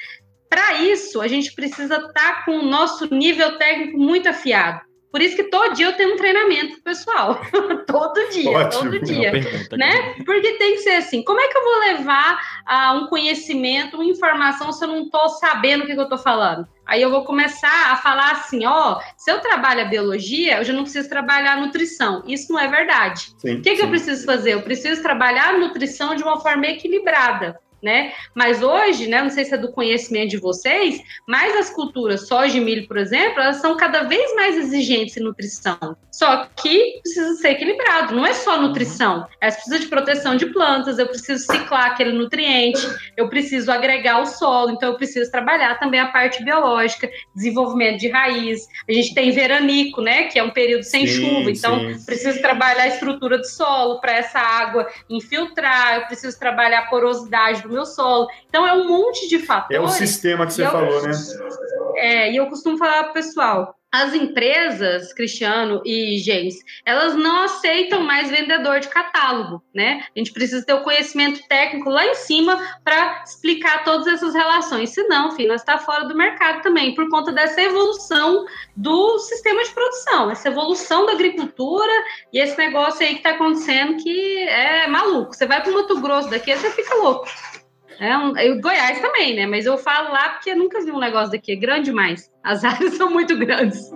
Para isso, a gente precisa estar tá com o nosso nível técnico muito afiado. Por isso que todo dia eu tenho um treinamento pessoal. (laughs) todo dia, Ótimo. todo dia. Né? Porque tem que ser assim. Como é que eu vou levar uh, um conhecimento, uma informação, se eu não estou sabendo o que, que eu estou falando? Aí eu vou começar a falar assim, ó, se eu trabalho a biologia, eu já não preciso trabalhar a nutrição. Isso não é verdade. Sim, o que, que eu preciso fazer? Eu preciso trabalhar a nutrição de uma forma equilibrada né? Mas hoje, né, não sei se é do conhecimento de vocês, mas as culturas soja e milho, por exemplo, elas são cada vez mais exigentes em nutrição. Só que precisa ser equilibrado, não é só nutrição. Elas precisam de proteção de plantas, eu preciso ciclar aquele nutriente, eu preciso agregar o solo, então eu preciso trabalhar também a parte biológica, desenvolvimento de raiz. A gente tem veranico, né, que é um período sem sim, chuva, então sim. preciso trabalhar a estrutura do solo para essa água infiltrar, eu preciso trabalhar a porosidade do meu solo. Então é um monte de fatores. É o sistema que você falou, né? É, e eu costumo falar para o pessoal, as empresas, Cristiano e James, elas não aceitam mais vendedor de catálogo, né? A gente precisa ter o conhecimento técnico lá em cima para explicar todas essas relações. Senão, filho, nós está fora do mercado também, por conta dessa evolução do sistema de produção, essa evolução da agricultura e esse negócio aí que está acontecendo que é maluco. Você vai para o Mato Grosso daqui, você fica louco. É um, e Goiás também, né? Mas eu falo lá porque eu nunca vi um negócio daqui. É grande demais. As (laughs) áreas são muito grandes.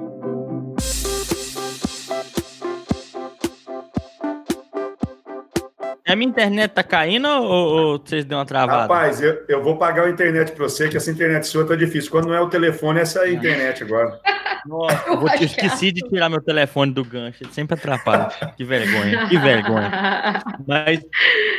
A minha internet tá caindo ou, ou vocês deu uma travada? Rapaz, eu, eu vou pagar a internet para você, que essa internet sua tá difícil. Quando não é o telefone, é essa é a internet agora. Nossa, eu, vou, eu esqueci é de tirar meu telefone do gancho, ele sempre atrapalha. Que vergonha, que vergonha. Mas,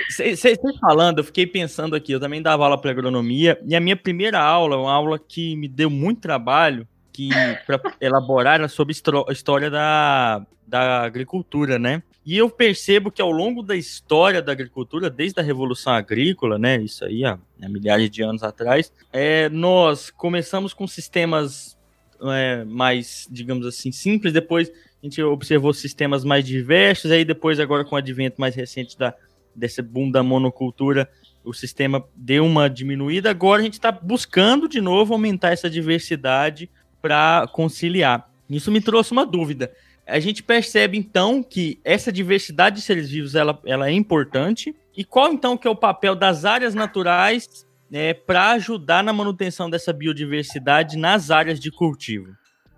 vocês falando, eu fiquei pensando aqui, eu também dava aula para agronomia, e a minha primeira aula, uma aula que me deu muito trabalho, que para elaborar era sobre a história da, da agricultura, né? E eu percebo que ao longo da história da agricultura, desde a Revolução Agrícola, né, isso aí há, há milhares de anos atrás, é, nós começamos com sistemas é, mais, digamos assim, simples, depois a gente observou sistemas mais diversos, aí depois agora com o advento mais recente da, desse boom da monocultura, o sistema deu uma diminuída, agora a gente está buscando de novo aumentar essa diversidade para conciliar. Isso me trouxe uma dúvida a gente percebe então que essa diversidade de seres vivos ela, ela é importante. E qual então que é o papel das áreas naturais né, para ajudar na manutenção dessa biodiversidade nas áreas de cultivo?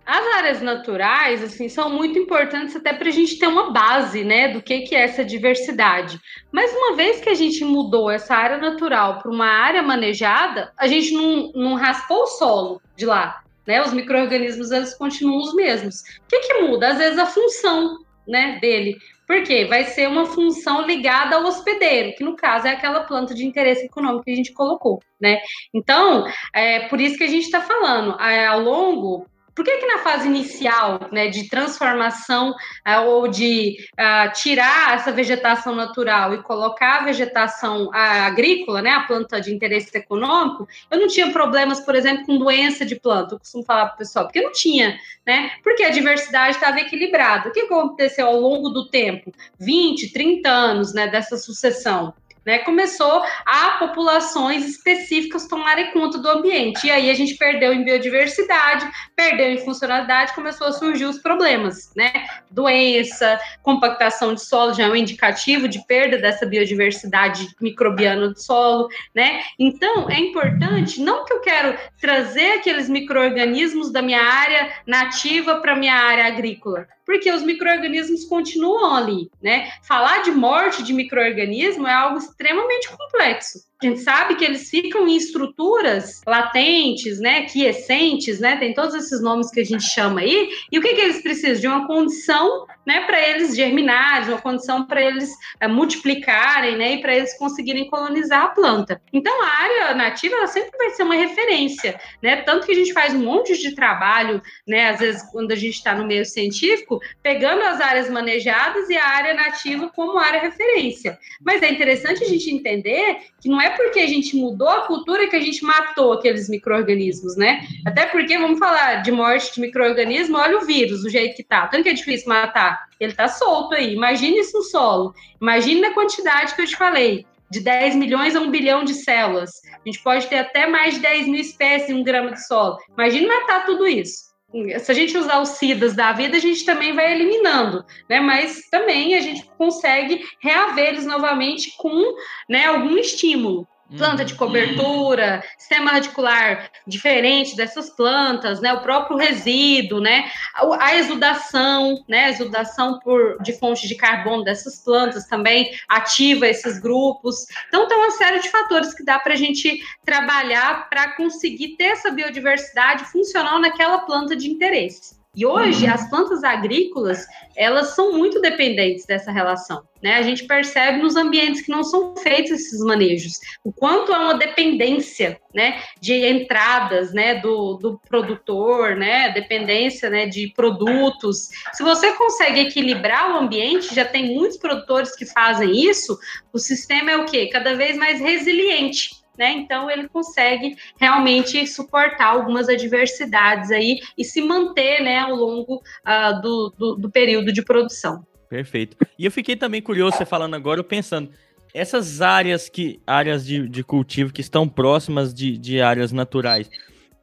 As áreas naturais, assim, são muito importantes até para a gente ter uma base, né, do que, que é essa diversidade. Mas uma vez que a gente mudou essa área natural para uma área manejada, a gente não, não raspou o solo de lá né? Os micro-organismos eles continuam os mesmos. O que, que muda? Às vezes a função né, dele. Por quê? Vai ser uma função ligada ao hospedeiro, que no caso é aquela planta de interesse econômico que a gente colocou, né? Então, é por isso que a gente está falando, é, ao longo por que, que na fase inicial, né, de transformação uh, ou de uh, tirar essa vegetação natural e colocar a vegetação uh, agrícola, né, a planta de interesse econômico, eu não tinha problemas, por exemplo, com doença de planta? Eu costumo falar para o pessoal, porque não tinha, né? Porque a diversidade estava equilibrada. O que aconteceu ao longo do tempo? 20, 30 anos, né, dessa sucessão né, começou a populações específicas tomarem conta do ambiente. E aí a gente perdeu em biodiversidade, perdeu em funcionalidade, começou a surgir os problemas, né? Doença, compactação de solo já é um indicativo de perda dessa biodiversidade microbiana do solo, né? Então, é importante, não que eu quero trazer aqueles micro-organismos da minha área nativa para minha área agrícola, porque os micro-organismos continuam ali, né? Falar de morte de micro-organismo é algo extremamente complexo. A gente sabe que eles ficam em estruturas latentes, né, quiescentes, né, tem todos esses nomes que a gente chama aí. E o que, que eles precisam? De uma condição, né, para eles germinarem, uma condição para eles é, multiplicarem, né, e para eles conseguirem colonizar a planta. Então, a área nativa, ela sempre vai ser uma referência, né, tanto que a gente faz um monte de trabalho, né, às vezes quando a gente está no meio científico, pegando as áreas manejadas e a área nativa como área referência. Mas é interessante a gente entender que não é porque a gente mudou a cultura que a gente matou aqueles micro-organismos, né? Até porque, vamos falar de morte de micro-organismo, olha o vírus, o jeito que tá. Tanto que é difícil matar. Ele tá solto aí. Imagine isso no solo. Imagine a quantidade que eu te falei. De 10 milhões a 1 bilhão de células. A gente pode ter até mais de 10 mil espécies em um grama de solo. Imagine matar tudo isso se a gente usar os SIDAs da vida, a gente também vai eliminando, né? Mas também a gente consegue reaver eles novamente com né, algum estímulo planta de cobertura, sistema radicular diferente dessas plantas, né? O próprio resíduo, né? A exudação, né? A exudação por, de fonte de carbono dessas plantas também ativa esses grupos. Então, tem uma série de fatores que dá para a gente trabalhar para conseguir ter essa biodiversidade funcional naquela planta de interesse. E hoje uhum. as plantas agrícolas, elas são muito dependentes dessa relação, né? A gente percebe nos ambientes que não são feitos esses manejos, o quanto é uma dependência, né, de entradas, né, do, do produtor, né, dependência, né, de produtos. Se você consegue equilibrar o ambiente, já tem muitos produtores que fazem isso, o sistema é o quê? Cada vez mais resiliente né? Então ele consegue realmente suportar algumas adversidades aí e se manter, né, ao longo uh, do, do, do, período de produção. Perfeito. E eu fiquei também curioso você falando agora, pensando essas áreas que áreas de, de cultivo que estão próximas de, de áreas naturais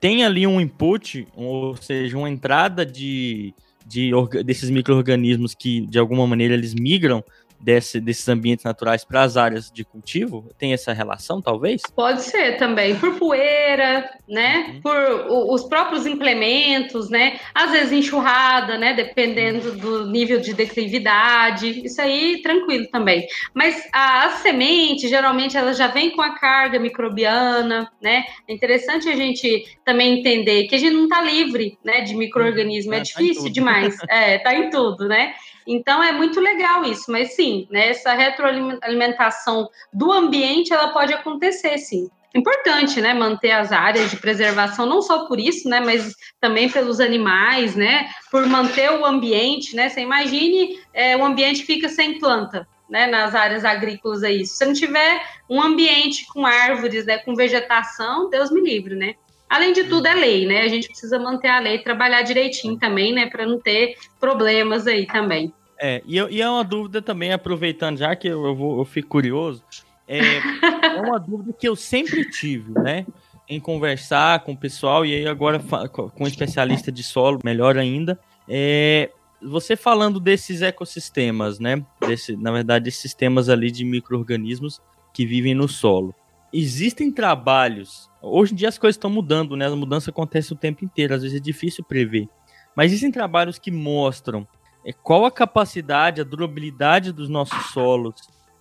tem ali um input, ou seja, uma entrada de, de desses micro-organismos que de alguma maneira eles migram desse, desses ambientes naturais para as áreas de cultivo? Tem essa relação, talvez? Pode ser também, por poeira, né? Uhum. Por o, os próprios implementos, né? Às vezes enxurrada, né? Dependendo do nível de declividade. Isso aí, tranquilo também. Mas a, a semente, geralmente, ela já vem com a carga microbiana, né? É interessante a gente também entender que a gente não está livre, né? De microorganismo. É, é difícil tá demais. (laughs) É, tá em tudo, né? Então é muito legal isso, mas sim, né, essa retroalimentação do ambiente ela pode acontecer, sim. Importante, né, manter as áreas de preservação, não só por isso, né, mas também pelos animais, né, por manter o ambiente, né. Você imagine é, o ambiente fica sem planta, né, nas áreas agrícolas aí. Se você não tiver um ambiente com árvores, né, com vegetação, Deus me livre, né? Além de tudo, é lei, né? A gente precisa manter a lei, trabalhar direitinho também, né? Para não ter problemas aí também. É, e, e é uma dúvida também, aproveitando já que eu, eu, vou, eu fico curioso, é, (laughs) é uma dúvida que eu sempre tive, né? Em conversar com o pessoal, e aí agora com um especialista de solo, melhor ainda. É, você falando desses ecossistemas, né? Desse, na verdade, esses sistemas ali de micro-organismos que vivem no solo. Existem trabalhos Hoje em dia as coisas estão mudando, né? A mudança acontece o tempo inteiro, às vezes é difícil prever. Mas existem trabalhos que mostram é, qual a capacidade, a durabilidade dos nossos solos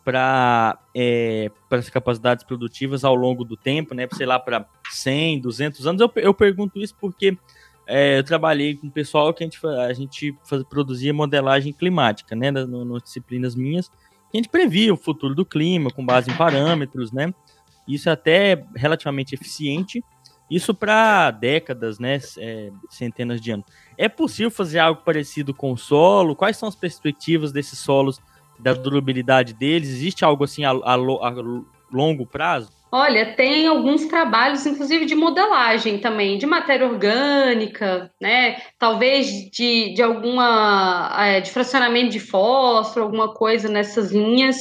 para é, as capacidades produtivas ao longo do tempo, né? Sei lá, para 100, 200 anos. Eu, eu pergunto isso porque é, eu trabalhei com o pessoal que a gente, a gente faz, produzia modelagem climática, né? Nas, nas disciplinas minhas. A gente previa o futuro do clima com base em parâmetros, né? Isso é até relativamente eficiente. Isso para décadas, né? É, centenas de anos. É possível fazer algo parecido com o solo? Quais são as perspectivas desses solos, da durabilidade deles? Existe algo assim a, a, a longo prazo? Olha, tem alguns trabalhos, inclusive de modelagem também, de matéria orgânica, né? Talvez de, de alguma é, de fracionamento de fósforo, alguma coisa nessas linhas.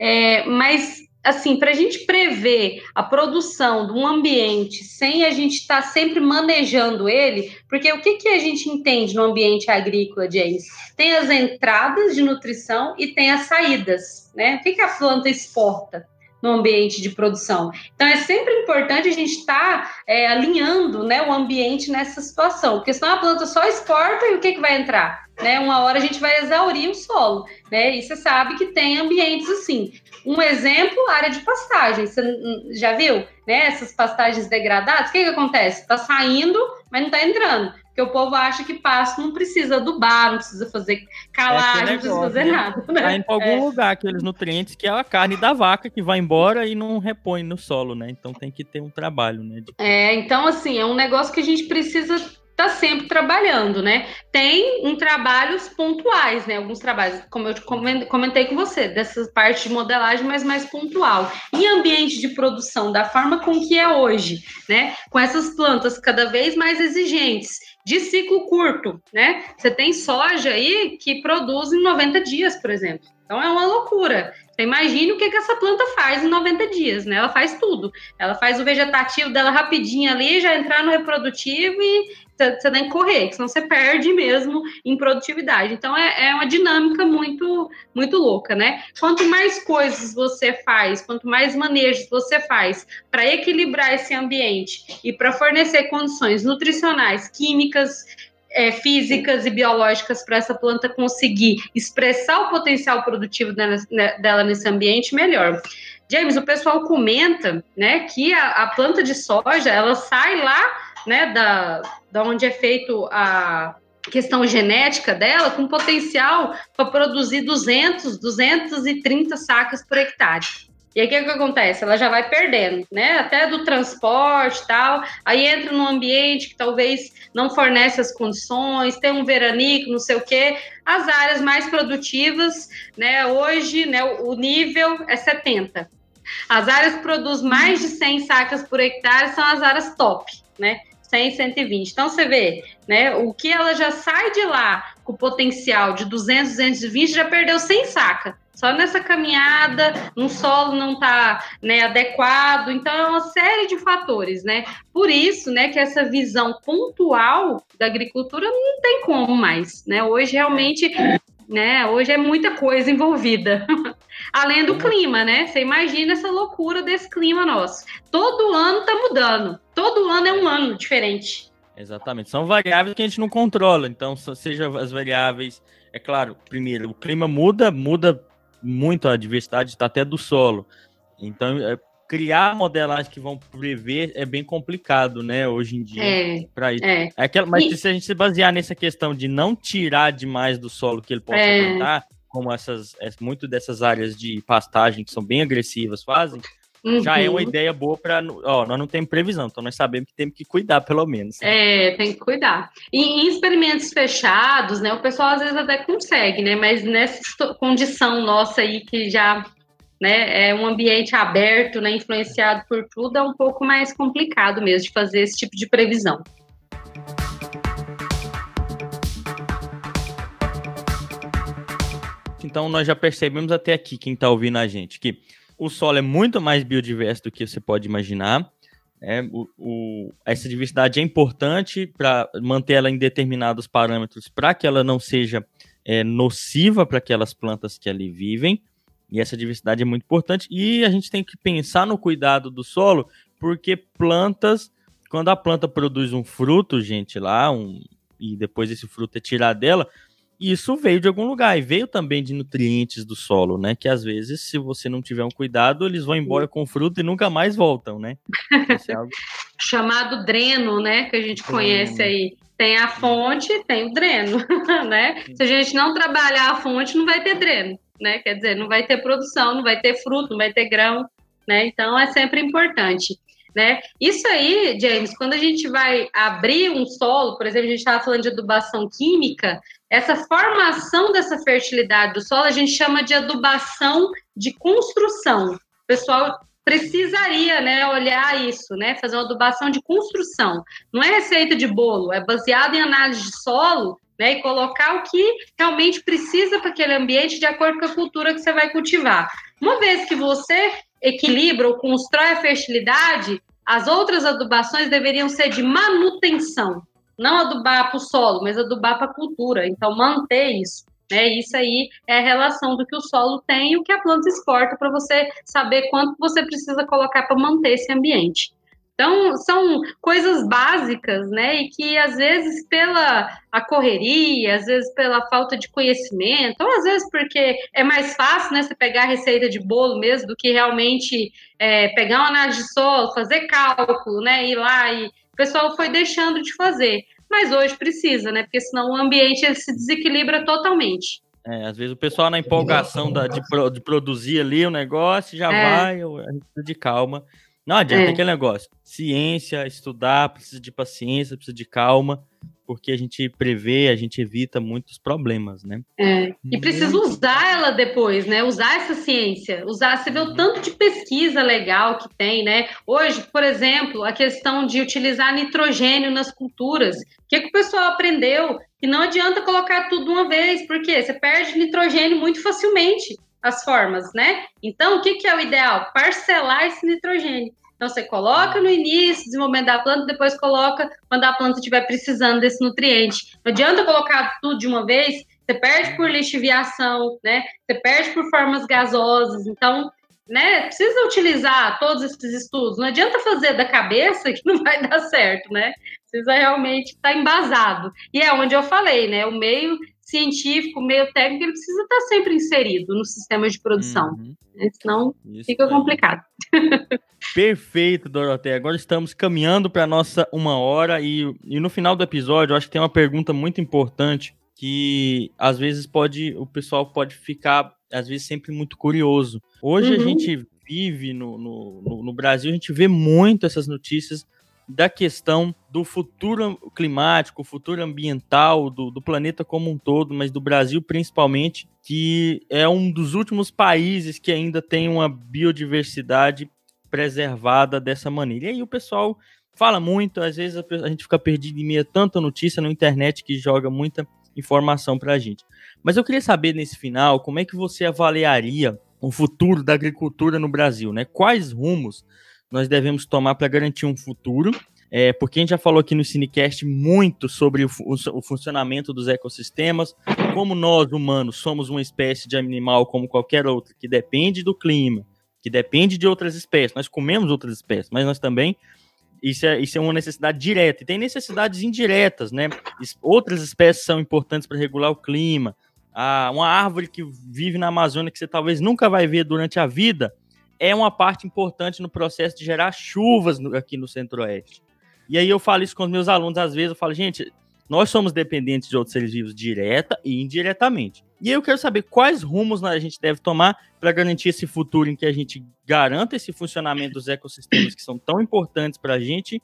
É, mas assim, para a gente prever a produção de um ambiente sem a gente estar tá sempre manejando ele, porque o que, que a gente entende no ambiente agrícola, James? Tem as entradas de nutrição e tem as saídas, né? O que, que a planta exporta? no ambiente de produção. Então é sempre importante a gente estar tá, é, alinhando né, o ambiente nessa situação, porque senão a planta só exporta e o que, que vai entrar? Né, uma hora a gente vai exaurir o solo, né? E você sabe que tem ambientes assim. Um exemplo, área de pastagem. Você já viu, né? Essas pastagens degradadas, o que, que acontece? Está saindo, mas não está entrando. Porque o povo acha que pasto não precisa adubar, não precisa fazer calagem, é não precisa fazer né? nada. Né? Tá em algum é. lugar aqueles nutrientes que é a carne da vaca que vai embora e não repõe no solo, né? Então tem que ter um trabalho, né? De... É, então assim, é um negócio que a gente precisa está sempre trabalhando, né? Tem um trabalhos pontuais, né? Alguns trabalhos, como eu comentei com você, dessa parte de modelagem, mas mais pontual. Em ambiente de produção, da forma com que é hoje, né? Com essas plantas cada vez mais exigentes, de ciclo curto, né? Você tem soja aí que produz em 90 dias, por exemplo. Então é uma loucura. Você imagine o que, que essa planta faz em 90 dias, né? Ela faz tudo. Ela faz o vegetativo dela rapidinho ali, já entrar no reprodutivo e você tem que correr, senão você perde mesmo em produtividade. Então é, é uma dinâmica muito, muito louca, né? Quanto mais coisas você faz, quanto mais manejos você faz para equilibrar esse ambiente e para fornecer condições nutricionais, químicas, é, físicas e biológicas para essa planta conseguir expressar o potencial produtivo dela, né, dela nesse ambiente, melhor. James, o pessoal comenta, né, que a, a, planta de soja, ela sai lá, né, da, da onde é feito a questão genética dela, com potencial para produzir 200, 230 sacas por hectare. E aí o que, que acontece? Ela já vai perdendo, né? Até do transporte e tal. Aí entra num ambiente que talvez não fornece as condições, tem um veranico, não sei o quê. As áreas mais produtivas, né? Hoje, né, o nível é 70. As áreas que produzem mais de 100 sacas por hectare são as áreas top, né? 100, 120. Então você vê, né, o que ela já sai de lá com potencial de 200, 220 já perdeu 100 saca. Só nessa caminhada, um solo não está né, adequado, então é uma série de fatores, né? Por isso, né, que essa visão pontual da agricultura não tem como mais, né? Hoje realmente né? Hoje é muita coisa envolvida. (laughs) Além do clima, né? Você imagina essa loucura desse clima nosso. Todo ano tá mudando. Todo ano é um ano diferente. Exatamente. São variáveis que a gente não controla. Então, seja as variáveis. É claro, primeiro, o clima muda, muda muito a diversidade, está até do solo. Então, é, criar modelagem que vão prever é bem complicado, né, hoje em dia, é, para isso. É. é aquela, mas e... se a gente se basear nessa questão de não tirar demais do solo que ele possa é. aguentar, como essas, é, muito dessas áreas de pastagem que são bem agressivas fazem, uhum. já é uma uhum. ideia boa para. Ó, nós não temos previsão, então nós sabemos que temos que cuidar, pelo menos. É, tem que cuidar. E em experimentos fechados, né, o pessoal às vezes até consegue, né, mas nessa condição nossa aí que já né, é um ambiente aberto, né, influenciado por tudo, é um pouco mais complicado mesmo de fazer esse tipo de previsão. Então nós já percebemos até aqui, quem está ouvindo a gente, que o solo é muito mais biodiverso do que você pode imaginar. É, o, o, essa diversidade é importante para manter ela em determinados parâmetros, para que ela não seja é, nociva para aquelas plantas que ali vivem. E essa diversidade é muito importante. E a gente tem que pensar no cuidado do solo, porque plantas, quando a planta produz um fruto, gente, lá, um, e depois esse fruto é tirado dela, isso veio de algum lugar e veio também de nutrientes do solo, né? Que às vezes, se você não tiver um cuidado, eles vão embora com o fruto e nunca mais voltam, né? É algo... (laughs) Chamado dreno, né? Que a gente conhece aí. Tem a fonte, tem o dreno, (laughs) né? Se a gente não trabalhar a fonte, não vai ter dreno, né? Quer dizer, não vai ter produção, não vai ter fruto, não vai ter grão, né? Então é sempre importante. Né? Isso aí, James, quando a gente vai abrir um solo, por exemplo, a gente estava falando de adubação química, essa formação dessa fertilidade do solo a gente chama de adubação de construção. O pessoal precisaria né, olhar isso, né, fazer uma adubação de construção. Não é receita de bolo, é baseado em análise de solo né, e colocar o que realmente precisa para aquele ambiente de acordo com a cultura que você vai cultivar. Uma vez que você equilibra ou constrói a fertilidade, as outras adubações deveriam ser de manutenção, não adubar para o solo, mas adubar para a cultura. Então, manter isso. Né? Isso aí é a relação do que o solo tem e o que a planta exporta para você saber quanto você precisa colocar para manter esse ambiente. Então, são coisas básicas, né? E que às vezes pela a correria, às vezes pela falta de conhecimento, ou às vezes porque é mais fácil, né? Você pegar a receita de bolo mesmo do que realmente é, pegar uma análise de solo, fazer cálculo, né? Ir lá e o pessoal foi deixando de fazer. Mas hoje precisa, né? Porque senão o ambiente se desequilibra totalmente. É, às vezes o pessoal na empolgação da, de, de, produzir ali o negócio já é. vai, a gente precisa de calma. Não adianta é. aquele negócio. Ciência, estudar, precisa de paciência, precisa de calma, porque a gente prevê, a gente evita muitos problemas, né? É. E precisa usar ela depois, né? Usar essa ciência. Usar, você vê o uhum. tanto de pesquisa legal que tem, né? Hoje, por exemplo, a questão de utilizar nitrogênio nas culturas. O que, que o pessoal aprendeu? Que não adianta colocar tudo uma vez, porque você perde nitrogênio muito facilmente as formas, né? Então, o que, que é o ideal? Parcelar esse nitrogênio. Então, você coloca no início, desenvolvimento da planta, depois coloca quando a planta estiver precisando desse nutriente. Não adianta colocar tudo de uma vez, você perde por lixiviação, né? Você perde por formas gasosas. Então, né, precisa utilizar todos esses estudos. Não adianta fazer da cabeça que (laughs) não vai dar certo, né? Precisa realmente estar embasado. E é onde eu falei, né? O meio científico, meio técnico, ele precisa estar sempre inserido no sistema de produção. Uhum. Né? Senão Isso fica complicado. (laughs) Perfeito, Doroteia. Agora estamos caminhando para a nossa uma hora e, e no final do episódio eu acho que tem uma pergunta muito importante que às vezes pode o pessoal pode ficar às vezes sempre muito curioso. Hoje uhum. a gente vive no, no, no Brasil, a gente vê muito essas notícias da questão do futuro climático, futuro ambiental do, do, planeta como um todo, mas do Brasil principalmente, que é um dos últimos países que ainda tem uma biodiversidade preservada dessa maneira. E aí o pessoal fala muito, às vezes a gente fica perdido em meio a tanta notícia na internet que joga muita informação para a gente. Mas eu queria saber nesse final como é que você avaliaria o futuro da agricultura no Brasil, né? Quais rumos nós devemos tomar para garantir um futuro. É, porque a gente já falou aqui no Cinecast muito sobre o, o, o funcionamento dos ecossistemas, como nós, humanos, somos uma espécie de animal como qualquer outra, que depende do clima, que depende de outras espécies, nós comemos outras espécies, mas nós também. Isso é, isso é uma necessidade direta. E tem necessidades indiretas, né? Outras espécies são importantes para regular o clima. Ah, uma árvore que vive na Amazônia que você talvez nunca vai ver durante a vida é uma parte importante no processo de gerar chuvas no, aqui no Centro-Oeste. E aí eu falo isso com os meus alunos, às vezes eu falo, gente, nós somos dependentes de outros seres vivos direta e indiretamente. E aí eu quero saber quais rumos a gente deve tomar para garantir esse futuro em que a gente garanta esse funcionamento dos ecossistemas que são tão importantes para a gente,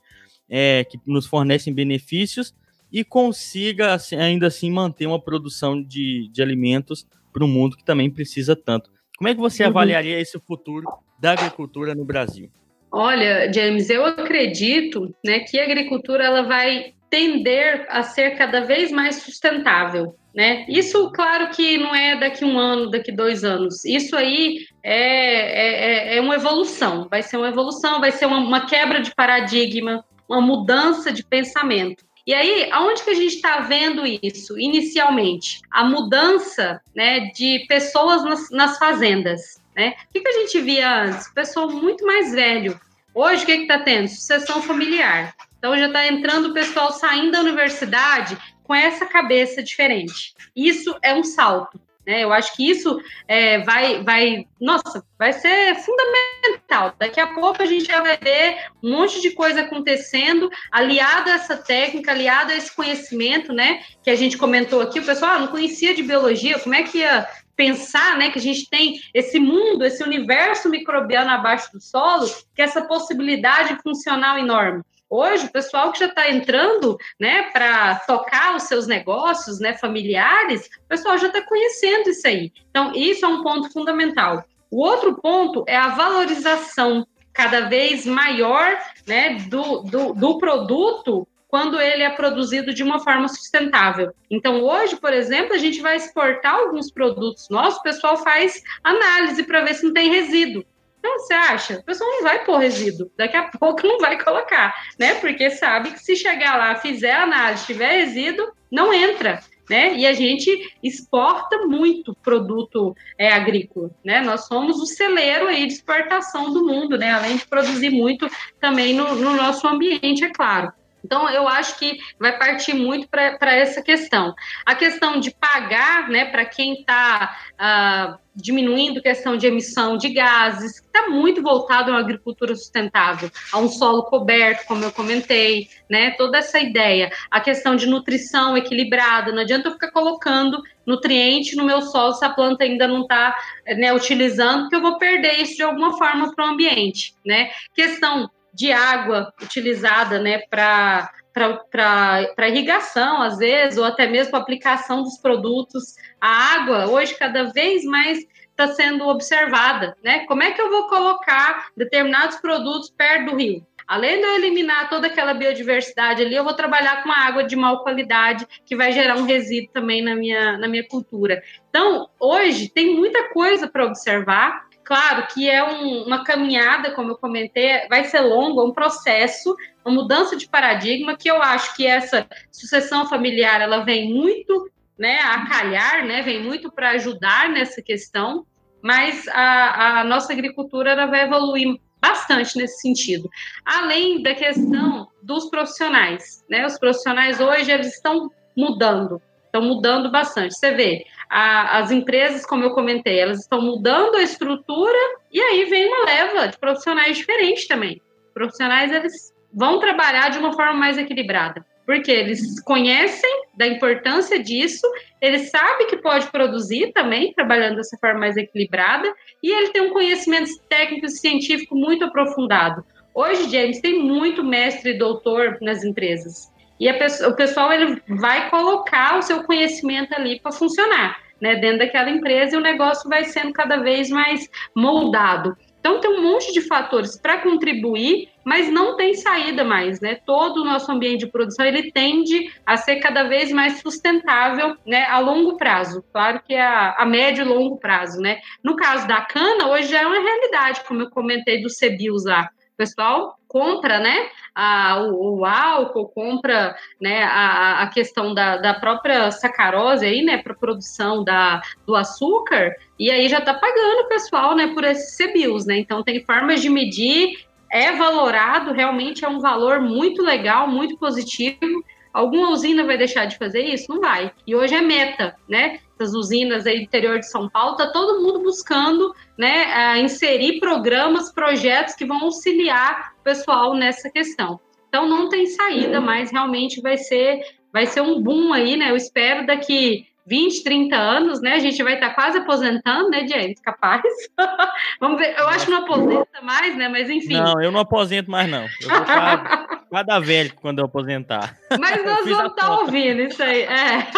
é, que nos fornecem benefícios, e consiga assim, ainda assim manter uma produção de, de alimentos para o mundo que também precisa tanto. Como é que você uhum. avaliaria esse futuro da agricultura no Brasil? Olha, James, eu acredito né, que a agricultura ela vai tender a ser cada vez mais sustentável. Né? Isso, claro que não é daqui um ano, daqui dois anos. Isso aí é, é, é uma evolução. Vai ser uma evolução, vai ser uma, uma quebra de paradigma, uma mudança de pensamento. E aí, aonde que a gente está vendo isso inicialmente? A mudança né, de pessoas nas, nas fazendas. Né? O que, que, a gente via antes? Pessoal muito mais velho. Hoje, o que está tendo? Sucessão familiar. Então, já está entrando o pessoal saindo da universidade com essa cabeça diferente. Isso é um salto. Né? Eu acho que isso é, vai, vai, nossa, vai ser fundamental. Daqui a pouco a gente já vai ver um monte de coisa acontecendo, aliado a essa técnica, aliado a esse conhecimento, né? Que a gente comentou aqui, o pessoal ah, não conhecia de biologia, como é que ia pensar, né, que a gente tem esse mundo, esse universo microbiano abaixo do solo, que essa possibilidade funcional enorme. Hoje, o pessoal que já está entrando né, para tocar os seus negócios né, familiares, o pessoal já está conhecendo isso aí. Então, isso é um ponto fundamental. O outro ponto é a valorização cada vez maior né, do, do, do produto quando ele é produzido de uma forma sustentável. Então, hoje, por exemplo, a gente vai exportar alguns produtos nossos, o pessoal faz análise para ver se não tem resíduo. Então, você acha? O pessoal não vai pôr resíduo, daqui a (laughs) pouco não vai colocar, né? Porque sabe que se chegar lá, fizer análise, tiver resíduo, não entra. Né? E a gente exporta muito produto é, agrícola, né? Nós somos o celeiro aí de exportação do mundo, né? Além de produzir muito também no, no nosso ambiente, é claro. Então, eu acho que vai partir muito para essa questão. A questão de pagar, né, para quem está uh, ah, diminuindo questão de emissão de gases, que está muito voltado uma agricultura sustentável, a um solo coberto, como eu comentei, né, toda essa ideia. A questão de nutrição equilibrada, não adianta eu ficar colocando nutriente no meu solo se a planta ainda não está né, utilizando, porque eu vou perder isso de alguma forma para o ambiente, né. Questão de água utilizada né, para para irrigação, às vezes, ou até mesmo aplicação dos produtos. A água, hoje, cada vez mais está sendo observada, né? Como é que eu vou colocar determinados produtos perto do rio? Além de eu eliminar toda aquela biodiversidade ali, eu vou trabalhar com uma água de má qualidade, que vai gerar um resíduo também na minha, na minha cultura. Então, hoje, tem muita coisa para observar, Claro que é um, uma caminhada, como eu comentei, vai ser longo, é um processo, uma mudança de paradigma que eu acho que essa sucessão familiar ela vem muito né, a calhar, né, vem muito para ajudar nessa questão, mas a, a nossa agricultura ela vai evoluir bastante nesse sentido. Além da questão dos profissionais, né? Os profissionais hoje eles estão mudando, estão mudando bastante. Você vê, a, as empresas, como eu comentei, elas estão mudando a estrutura e aí vem uma leva de profissionais diferentes também. Profissionais, eles vão trabalhar de uma forma mais equilibrada, porque eles conhecem da importância disso, eles sabem que pode produzir também, trabalhando dessa forma mais equilibrada, e ele tem um conhecimento técnico e científico muito aprofundado. Hoje, James, tem muito mestre e doutor nas empresas. E pessoa, o pessoal ele vai colocar o seu conhecimento ali para funcionar, né, dentro daquela empresa e o negócio vai sendo cada vez mais moldado. Então tem um monte de fatores para contribuir, mas não tem saída mais, né? Todo o nosso ambiente de produção ele tende a ser cada vez mais sustentável, né? A longo prazo, claro que é a, a médio e longo prazo, né? No caso da cana, hoje já é uma realidade, como eu comentei do CBIOS lá. Pessoal compra, né, a, o, o, álcool, compra, né, a, a questão da, da própria sacarose aí, né, para produção da, do açúcar, e aí já está pagando o pessoal, né, por esses CBIOS, né, então tem formas de medir, é valorado, realmente é um valor muito legal, muito positivo, Alguma usina vai deixar de fazer isso? Não vai. E hoje é meta, né? Essas usinas aí do interior de São Paulo, tá todo mundo buscando, né, inserir programas, projetos que vão auxiliar o pessoal nessa questão. Então não tem saída, mas realmente vai ser vai ser um boom aí, né? Eu espero daqui 20, 30 anos, né? A gente vai estar tá quase aposentando, né, James? Capaz. (laughs) Vamos ver. Eu acho que não aposenta mais, né? Mas enfim. Não, eu não aposento mais, não. Eu vou ficar cada velho quando eu aposentar. Mas nós vamos estar tá ouvindo isso aí. É.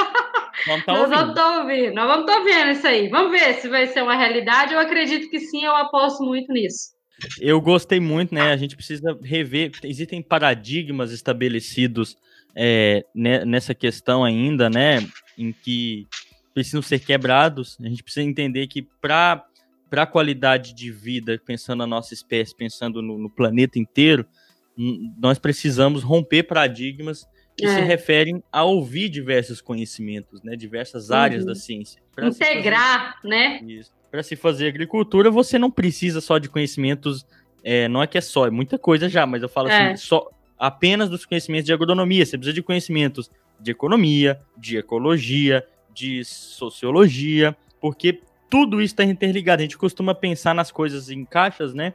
Vamos tá nós ouvindo. vamos estar tá ouvindo. Nós vamos estar tá ouvindo isso aí. Vamos ver se vai ser uma realidade. Eu acredito que sim, eu aposto muito nisso. Eu gostei muito, né? A gente precisa rever. Existem paradigmas estabelecidos é, nessa questão ainda, né? Em que precisam ser quebrados. A gente precisa entender que para a qualidade de vida, pensando na nossa espécie, pensando no, no planeta inteiro, nós precisamos romper paradigmas que é. se referem a ouvir diversos conhecimentos, né? Diversas áreas uhum. da ciência. Integrar, fazer... né? Para se fazer agricultura, você não precisa só de conhecimentos. É, não é que é só, é muita coisa já, mas eu falo assim, é. assim, só apenas dos conhecimentos de agronomia, você precisa de conhecimentos de economia, de ecologia, de sociologia, porque tudo isso está interligado. A gente costuma pensar nas coisas em caixas, né?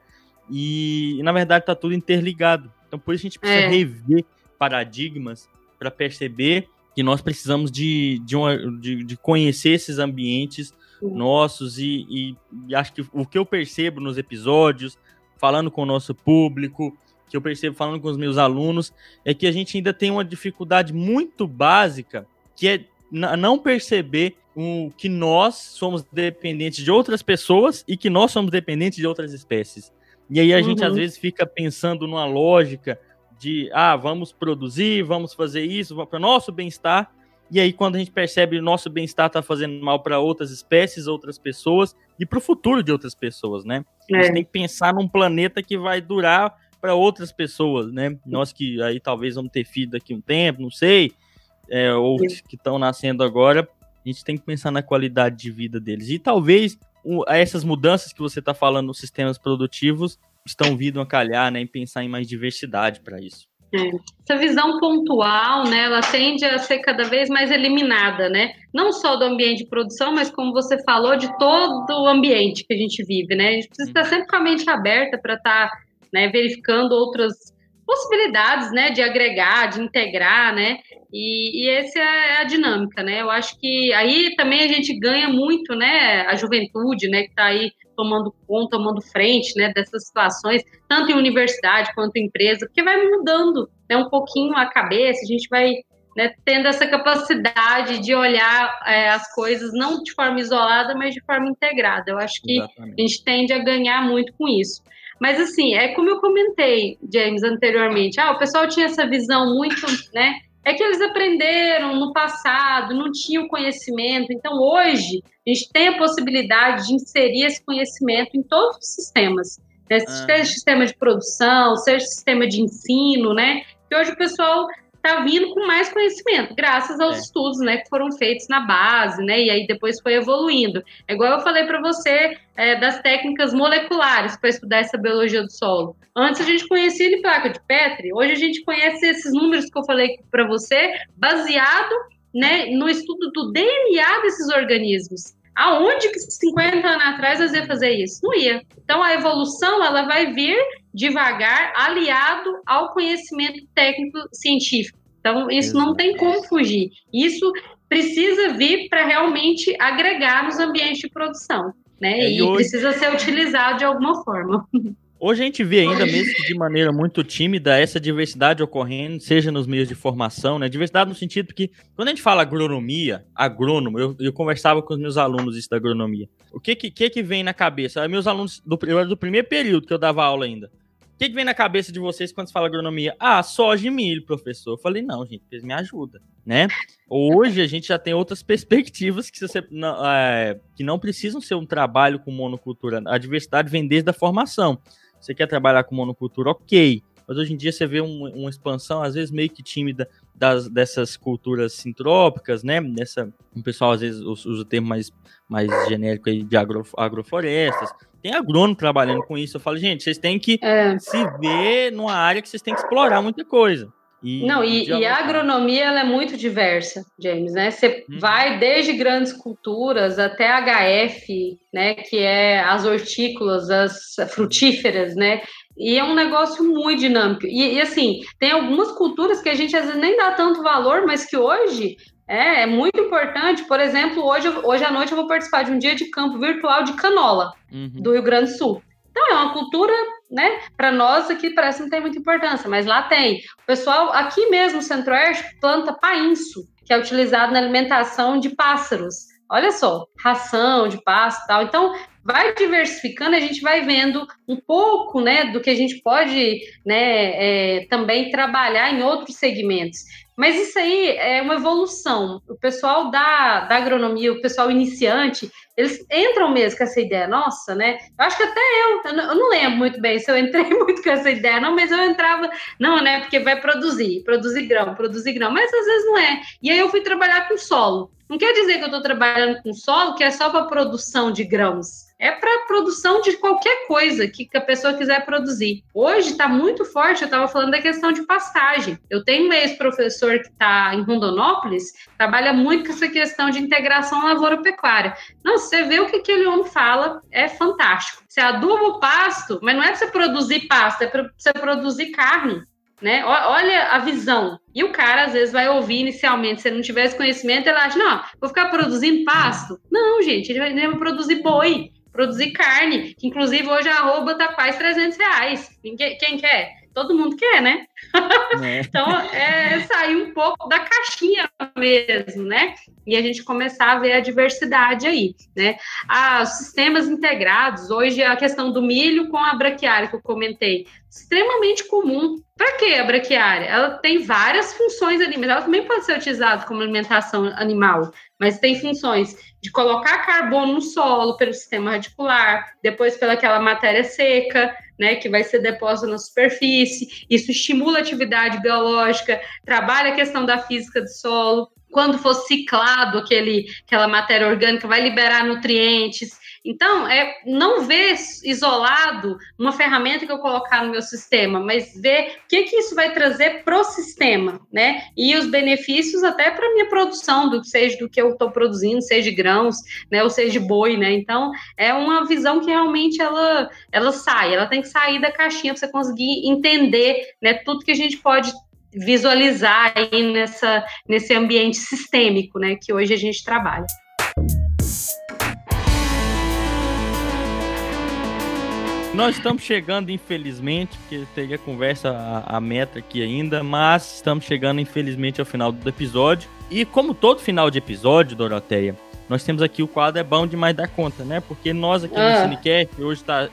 E, na verdade está tudo interligado. Então por isso a gente precisa é. rever paradigmas para perceber que nós precisamos de, de, uma, de, de conhecer esses ambientes nossos e, e, e, acho que o que eu percebo nos episódios, falando com o nosso público, que eu percebo falando com os meus alunos, é que a gente ainda tem uma dificuldade muito básica, que é não perceber o, que nós somos dependentes de outras pessoas e que nós somos dependentes de outras espécies. E aí a uhum. gente às vezes fica pensando numa lógica de, ah, vamos produzir, vamos fazer isso para nosso bem-estar. E aí quando a gente percebe que o nosso bem-estar está fazendo mal para outras espécies, outras pessoas e para o futuro de outras pessoas, né? É. A gente é. tem que pensar num planeta que vai durar para outras pessoas, né? Nós que aí talvez vamos ter filho daqui um tempo, não sei, é, ou que estão nascendo agora, a gente tem que pensar na qualidade de vida deles. E talvez o, essas mudanças que você está falando nos sistemas produtivos estão vindo a calhar, né? Em pensar em mais diversidade para isso. É. Essa visão pontual, né, ela tende a ser cada vez mais eliminada, né? Não só do ambiente de produção, mas como você falou, de todo o ambiente que a gente vive, né? A gente precisa estar sempre com a mente aberta para estar tá né, verificando outras possibilidades, né, de agregar, de integrar, né, e, e essa é a dinâmica, né, eu acho que aí também a gente ganha muito, né, a juventude, né, que está aí tomando conta, tomando frente, né, dessas situações, tanto em universidade quanto em empresa, porque vai mudando, né, um pouquinho a cabeça, a gente vai né, tendo essa capacidade de olhar é, as coisas não de forma isolada, mas de forma integrada. Eu acho que Exatamente. a gente tende a ganhar muito com isso. Mas assim, é como eu comentei, James, anteriormente. Ah, o pessoal tinha essa visão muito, né? É que eles aprenderam no passado, não tinham conhecimento. Então, hoje, a gente tem a possibilidade de inserir esse conhecimento em todos os sistemas. Né? Seja sistema de produção, seja sistema de ensino, né? Que hoje o pessoal está vindo com mais conhecimento, graças aos é. estudos, né, que foram feitos na base, né, e aí depois foi evoluindo. É igual eu falei para você é, das técnicas moleculares para estudar essa biologia do solo. Antes a gente conhecia de placa de Petri, hoje a gente conhece esses números que eu falei para você, baseado, né, no estudo do DNA desses organismos. Aonde que 50 anos atrás nós ia fazer isso? Não ia. Então a evolução ela vai vir devagar, aliado ao conhecimento técnico científico. Então isso não tem como fugir. Isso precisa vir para realmente agregar nos ambientes de produção, né? É, e, e hoje... precisa ser utilizado de alguma forma. (laughs) Hoje a gente vê ainda, mesmo que de maneira muito tímida, essa diversidade ocorrendo, seja nos meios de formação, né? Diversidade no sentido que, quando a gente fala agronomia, agrônomo, eu, eu conversava com os meus alunos isso da agronomia. O que que, que, vem na cabeça? Meus alunos, do, eu era do primeiro período que eu dava aula ainda. O que, que vem na cabeça de vocês quando se fala agronomia? Ah, soja e milho, professor. Eu falei, não, gente, vocês me ajudam, né? Hoje a gente já tem outras (laughs) perspectivas que, você, não, é, que não precisam ser um trabalho com monocultura. A diversidade vem desde a formação. Você quer trabalhar com monocultura, ok. Mas hoje em dia você vê um, uma expansão, às vezes meio que tímida, das, dessas culturas sintrópicas, né? Nessa, o pessoal às vezes usa o termo mais, mais genérico aí de agro, agroflorestas. Tem agrônomo trabalhando com isso. Eu falo, gente, vocês têm que é. se ver numa área que vocês têm que explorar muita coisa. E, não, e, e, a agronomia ela é muito diversa, James, né? Você hum. vai desde grandes culturas até HF, né? Que é as hortícolas, as frutíferas, né? E é um negócio muito dinâmico. E, e, assim, tem algumas culturas que a gente às vezes nem dá tanto valor, mas que hoje é, é muito importante. Por exemplo, hoje, hoje à noite eu vou participar de um dia de campo virtual de canola uhum. do Rio Grande do Sul. Então, é uma cultura, né? Para nós aqui parece não tem muita importância, mas lá tem. O pessoal aqui mesmo Centro-Oeste planta painço, que é utilizado na alimentação de pássaros. Olha só, ração de pasto e tal. Então, vai diversificando, a gente vai vendo um pouco, né, do que a gente pode, né, é, também trabalhar em outros segmentos. Mas isso aí é uma evolução. O pessoal da, da agronomia, o pessoal iniciante, eles entram mesmo com essa ideia. Nossa, né? Eu acho que até eu, eu não, eu não lembro muito bem se eu entrei (laughs) muito com essa ideia, não, mas eu entrava, não, né? Porque vai produzir, produzir grão, produzir grão, mas às vezes não é. E aí eu fui trabalhar com solo. Não quer dizer que eu estou trabalhando com solo que é só para produção de grãos é para produção de qualquer coisa que a pessoa quiser produzir. Hoje está muito forte, eu estava falando da questão de pastagem. Eu tenho um ex-professor que está em Rondonópolis, trabalha muito com essa questão de integração lavoura-pecuária. Não, você vê o que aquele homem fala, é fantástico. Você aduba o pasto, mas não é para você produzir pasto, é para você produzir carne. Né? Olha a visão. E o cara, às vezes, vai ouvir inicialmente, se ele não tivesse conhecimento, ele acha, não, vou ficar produzindo pasto. Não, gente, ele vai, ele vai produzir boi produzir carne, que inclusive hoje a arroba tá quase 300 reais. Ninguém, quem quer? Todo mundo quer, né? (laughs) É. então, é sair um pouco da caixinha mesmo, né? E a gente começar a ver a diversidade aí, né? Ah, sistemas integrados, hoje a questão do milho com a braquiária que eu comentei, extremamente comum. Para que a braquiária? Ela tem várias funções ali, mas ela também pode ser utilizada como alimentação animal, mas tem funções de colocar carbono no solo pelo sistema radicular, depois pelaquela matéria seca, né, que vai ser deposta na superfície. Isso estimula a atividade biológica, trabalha a questão da física do solo. Quando for ciclado aquele, aquela matéria orgânica, vai liberar nutrientes. Então, é não ver isolado uma ferramenta que eu colocar no meu sistema, mas ver o que, que isso vai trazer para o sistema, né? E os benefícios até para minha produção, do, seja do que eu estou produzindo, seja de grãos, né? Ou seja de boi, né? Então, é uma visão que realmente ela, ela sai, ela tem que sair da caixinha para você conseguir entender né, tudo que a gente pode visualizar aí nessa, nesse ambiente sistêmico, né? Que hoje a gente trabalha. Nós estamos chegando, infelizmente, porque teria conversa a, a, meta aqui ainda, mas estamos chegando, infelizmente, ao final do episódio. E como todo final de episódio, Doroteia, nós temos aqui o quadro É Bom Demais da Conta, né? Porque nós aqui ah. no Cinecast, hoje tá,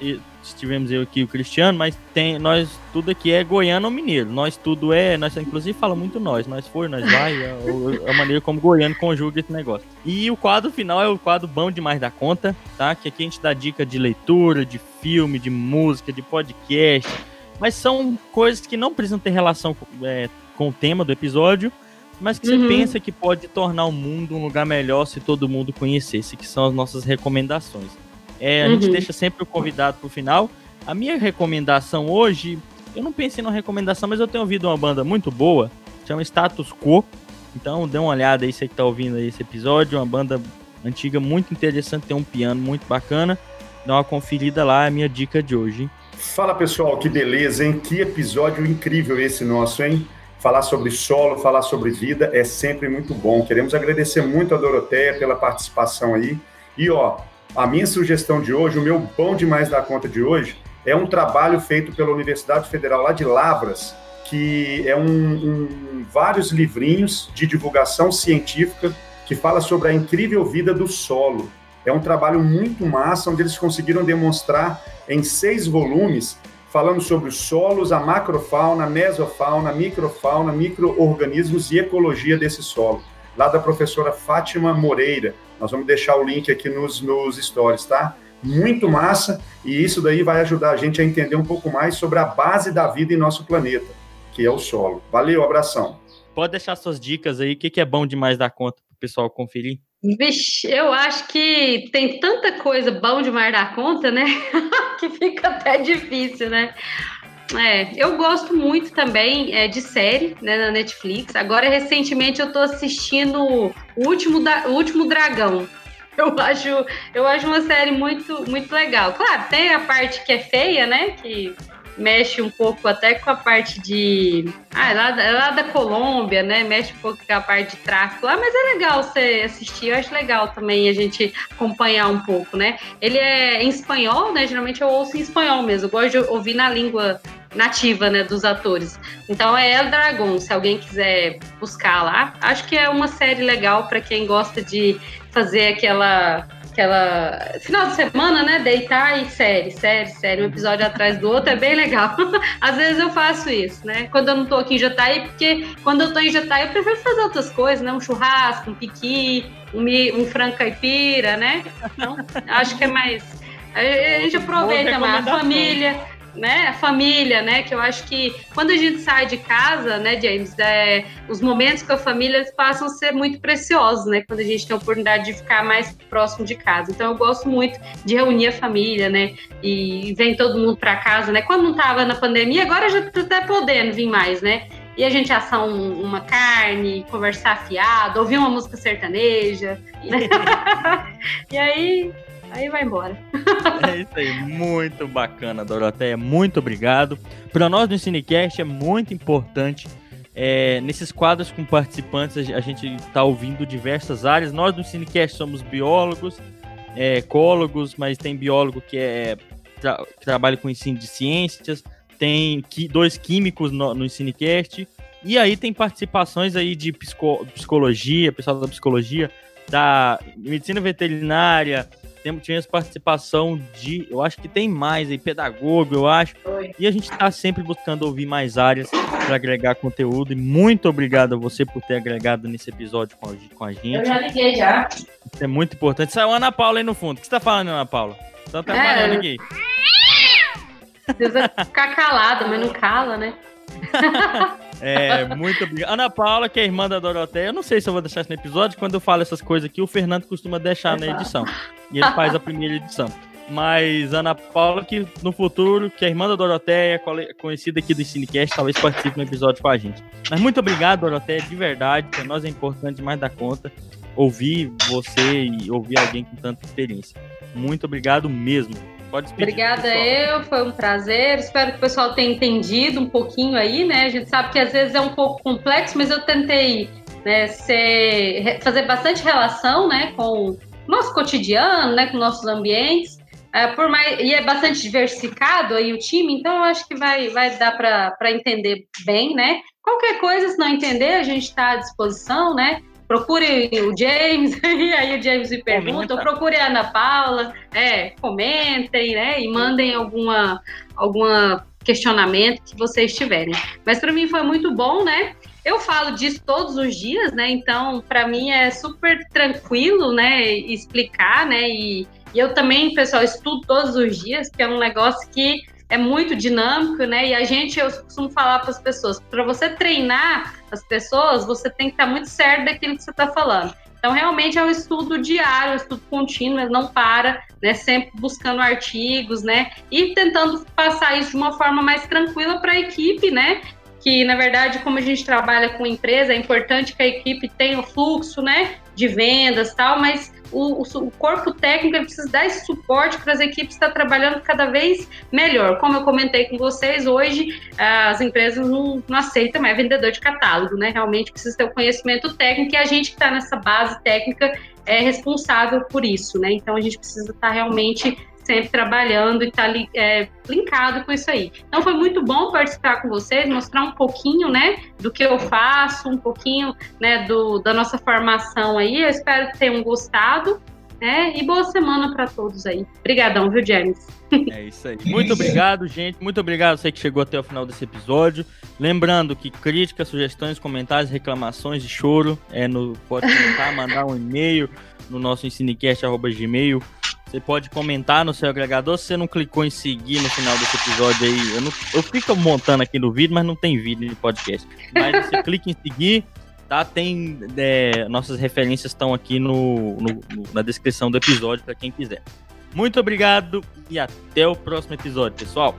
estivemos eu aqui o Cristiano, mas tem nós tudo aqui é goiano ou mineiro. Nós tudo é, nós inclusive fala muito nós, nós for, nós vai, a, é a, maneira como goiano conjuga esse negócio. E o quadro final é o quadro Bom Demais da Conta, tá? Que aqui a gente dá dica de leitura, de filme, de música, de podcast, mas são coisas que não precisam ter relação com, é, com o tema do episódio mas que você uhum. pensa que pode tornar o mundo um lugar melhor se todo mundo conhecesse, que são as nossas recomendações. É, a uhum. gente deixa sempre o convidado pro final. A minha recomendação hoje, eu não pensei numa recomendação, mas eu tenho ouvido uma banda muito boa, chama Status Quo. Então dê uma olhada aí, você que tá ouvindo aí esse episódio, uma banda antiga muito interessante, tem um piano muito bacana. Dá uma conferida lá, é a minha dica de hoje. Hein? Fala pessoal, que beleza, hein? Que episódio incrível esse nosso, hein? Falar sobre solo, falar sobre vida é sempre muito bom. Queremos agradecer muito a Doroteia pela participação aí. E ó, a minha sugestão de hoje, o meu bom demais da conta de hoje, é um trabalho feito pela Universidade Federal lá de Lavras, que é um, um vários livrinhos de divulgação científica que fala sobre a incrível vida do solo. É um trabalho muito massa, onde eles conseguiram demonstrar em seis volumes falando sobre os solos, a macrofauna, mesofauna, microfauna, microorganismos e ecologia desse solo. Lá da professora Fátima Moreira. Nós vamos deixar o link aqui nos, nos stories, tá? muito massa, e isso daí vai ajudar a gente a entender um pouco mais sobre a base da vida em nosso planeta, que é o solo. Valeu, abração. Pode deixar suas dicas aí, o que, que é bom demais da conta para o pessoal conferir? Vixe, eu acho que tem tanta coisa bom demais da conta, né? (laughs) que fica até difícil, né? É, eu gosto muito também é, de série né, na Netflix. Agora, recentemente, eu tô assistindo o último, da, o último Dragão. (laughs) Eu acho, eu acho uma série muito, muito legal. Claro, tem a parte que é feia, né? Que mexe um pouco até com a parte de. Ah, é lá, lá da Colômbia, né? Mexe um pouco com a parte de tráfico lá, mas é legal você assistir. Eu acho legal também a gente acompanhar um pouco, né? Ele é em espanhol, né? Geralmente eu ouço em espanhol mesmo. Eu gosto de ouvir na língua nativa, né, dos atores. Então é El Dragon, se alguém quiser buscar lá. Acho que é uma série legal para quem gosta de fazer aquela aquela final de semana, né? Deitar e série, série, série, um episódio atrás do outro é bem legal. (laughs) Às vezes eu faço isso, né? Quando eu não tô aqui em Jataí, porque quando eu tô em Jataí eu prefiro fazer outras coisas, né? Um churrasco, um piqui, um, um frango caipira, né? Então, acho que é mais. A gente aproveita mais a família né, a família, né, que eu acho que quando a gente sai de casa, né, James, é, os momentos com a família passam a ser muito preciosos, né, quando a gente tem a oportunidade de ficar mais próximo de casa. Então eu gosto muito de reunir a família, né, e vem todo mundo para casa, né. Quando não tava na pandemia, agora já tá até podendo vir mais, né. E a gente assar um, uma carne, conversar fiado, ouvir uma música sertaneja. Né? e aí (laughs) aí vai embora. é isso aí, muito bacana, Doroteia. Muito obrigado. Para nós do Cinecast é muito importante. É, nesses quadros com participantes, a gente está ouvindo diversas áreas. Nós do Cinecast somos biólogos, é, ecólogos, mas tem biólogo que, é, tra que trabalha com ensino de ciências, tem dois químicos no, no Cinecast, e aí tem participações aí de psico psicologia, pessoal da psicologia, da medicina veterinária, temos, tivemos participação de, eu acho que tem mais aí, pedagogo, eu acho. Oi. E a gente está sempre buscando ouvir mais áreas para agregar conteúdo. E muito obrigado a você por ter agregado nesse episódio com a, com a gente. Eu já liguei já. Isso é muito importante. Saiu a Ana Paula aí no fundo. O que você tá falando, Ana Paula? Tá trabalhando é, aqui. Precisa ficar calada, mas não cala, né? (laughs) É, muito obrigado. Ana Paula, que é irmã da Doroteia, eu não sei se eu vou deixar isso no episódio, quando eu falo essas coisas aqui, o Fernando costuma deixar na edição. E ele faz a primeira edição. Mas Ana Paula, que no futuro, que é irmã da Doroteia, conhecida aqui do Cinecast, talvez participe no episódio com a gente. Mas muito obrigado, Doroteia, de verdade. Para nós é importante mais da conta ouvir você e ouvir alguém com tanta experiência. Muito obrigado mesmo. Pode despedir, Obrigada pessoal. eu, foi um prazer. Espero que o pessoal tenha entendido um pouquinho aí, né? A gente sabe que às vezes é um pouco complexo, mas eu tentei né, ser, fazer bastante relação né, com o nosso cotidiano, né, com nossos ambientes. É, por mais, e é bastante diversificado aí o time, então eu acho que vai, vai dar para entender bem, né? Qualquer coisa, se não entender, a gente está à disposição, né? Procure o James, e (laughs) aí o James me pergunta, ou procure a Ana Paula, é, comentem, né, e mandem alguma, alguma questionamento que vocês tiverem. Mas para mim foi muito bom, né? Eu falo disso todos os dias, né? Então, para mim é super tranquilo, né, explicar, né? E, e eu também, pessoal, estudo todos os dias, que é um negócio que é muito dinâmico, né? E a gente, eu costumo falar para as pessoas, para você treinar as pessoas, você tem que estar muito certo daquilo que você está falando. Então, realmente é um estudo diário, um estudo contínuo, não para, né? Sempre buscando artigos, né? E tentando passar isso de uma forma mais tranquila para a equipe, né? Que, na verdade, como a gente trabalha com empresa, é importante que a equipe tenha o fluxo, né? De vendas tal, mas o, o, corpo técnico precisa dar esse suporte para as equipes estar trabalhando cada vez melhor. Como eu comentei com vocês, hoje as empresas não, não aceitam mais vendedor de catálogo, né? Realmente precisa ter o conhecimento técnico e a gente que está nessa base técnica é responsável por isso, né? Então a gente precisa estar tá realmente sempre trabalhando e estar tá, é, linkado com isso aí. Então foi muito bom participar com vocês, mostrar um pouquinho, né, do que eu faço, um pouquinho, né, do, da nossa formação aí. Eu espero que tenham gostado, né, e boa semana para todos aí. Obrigadão, viu, James? É isso aí. Muito obrigado, gente. Muito obrigado você que chegou até o final desse episódio. Lembrando que críticas, sugestões, comentários, reclamações e choro é no pode comentar, mandar um e-mail no nosso ensinecast@gmail Você pode comentar no seu agregador. Se você não clicou em seguir no final desse episódio aí, eu, não, eu fico montando aqui no vídeo, mas não tem vídeo de podcast. Mas você (laughs) clica em seguir, tá? Tem é, nossas referências estão aqui no, no, no, na descrição do episódio para quem quiser. Muito obrigado e até o próximo episódio, pessoal.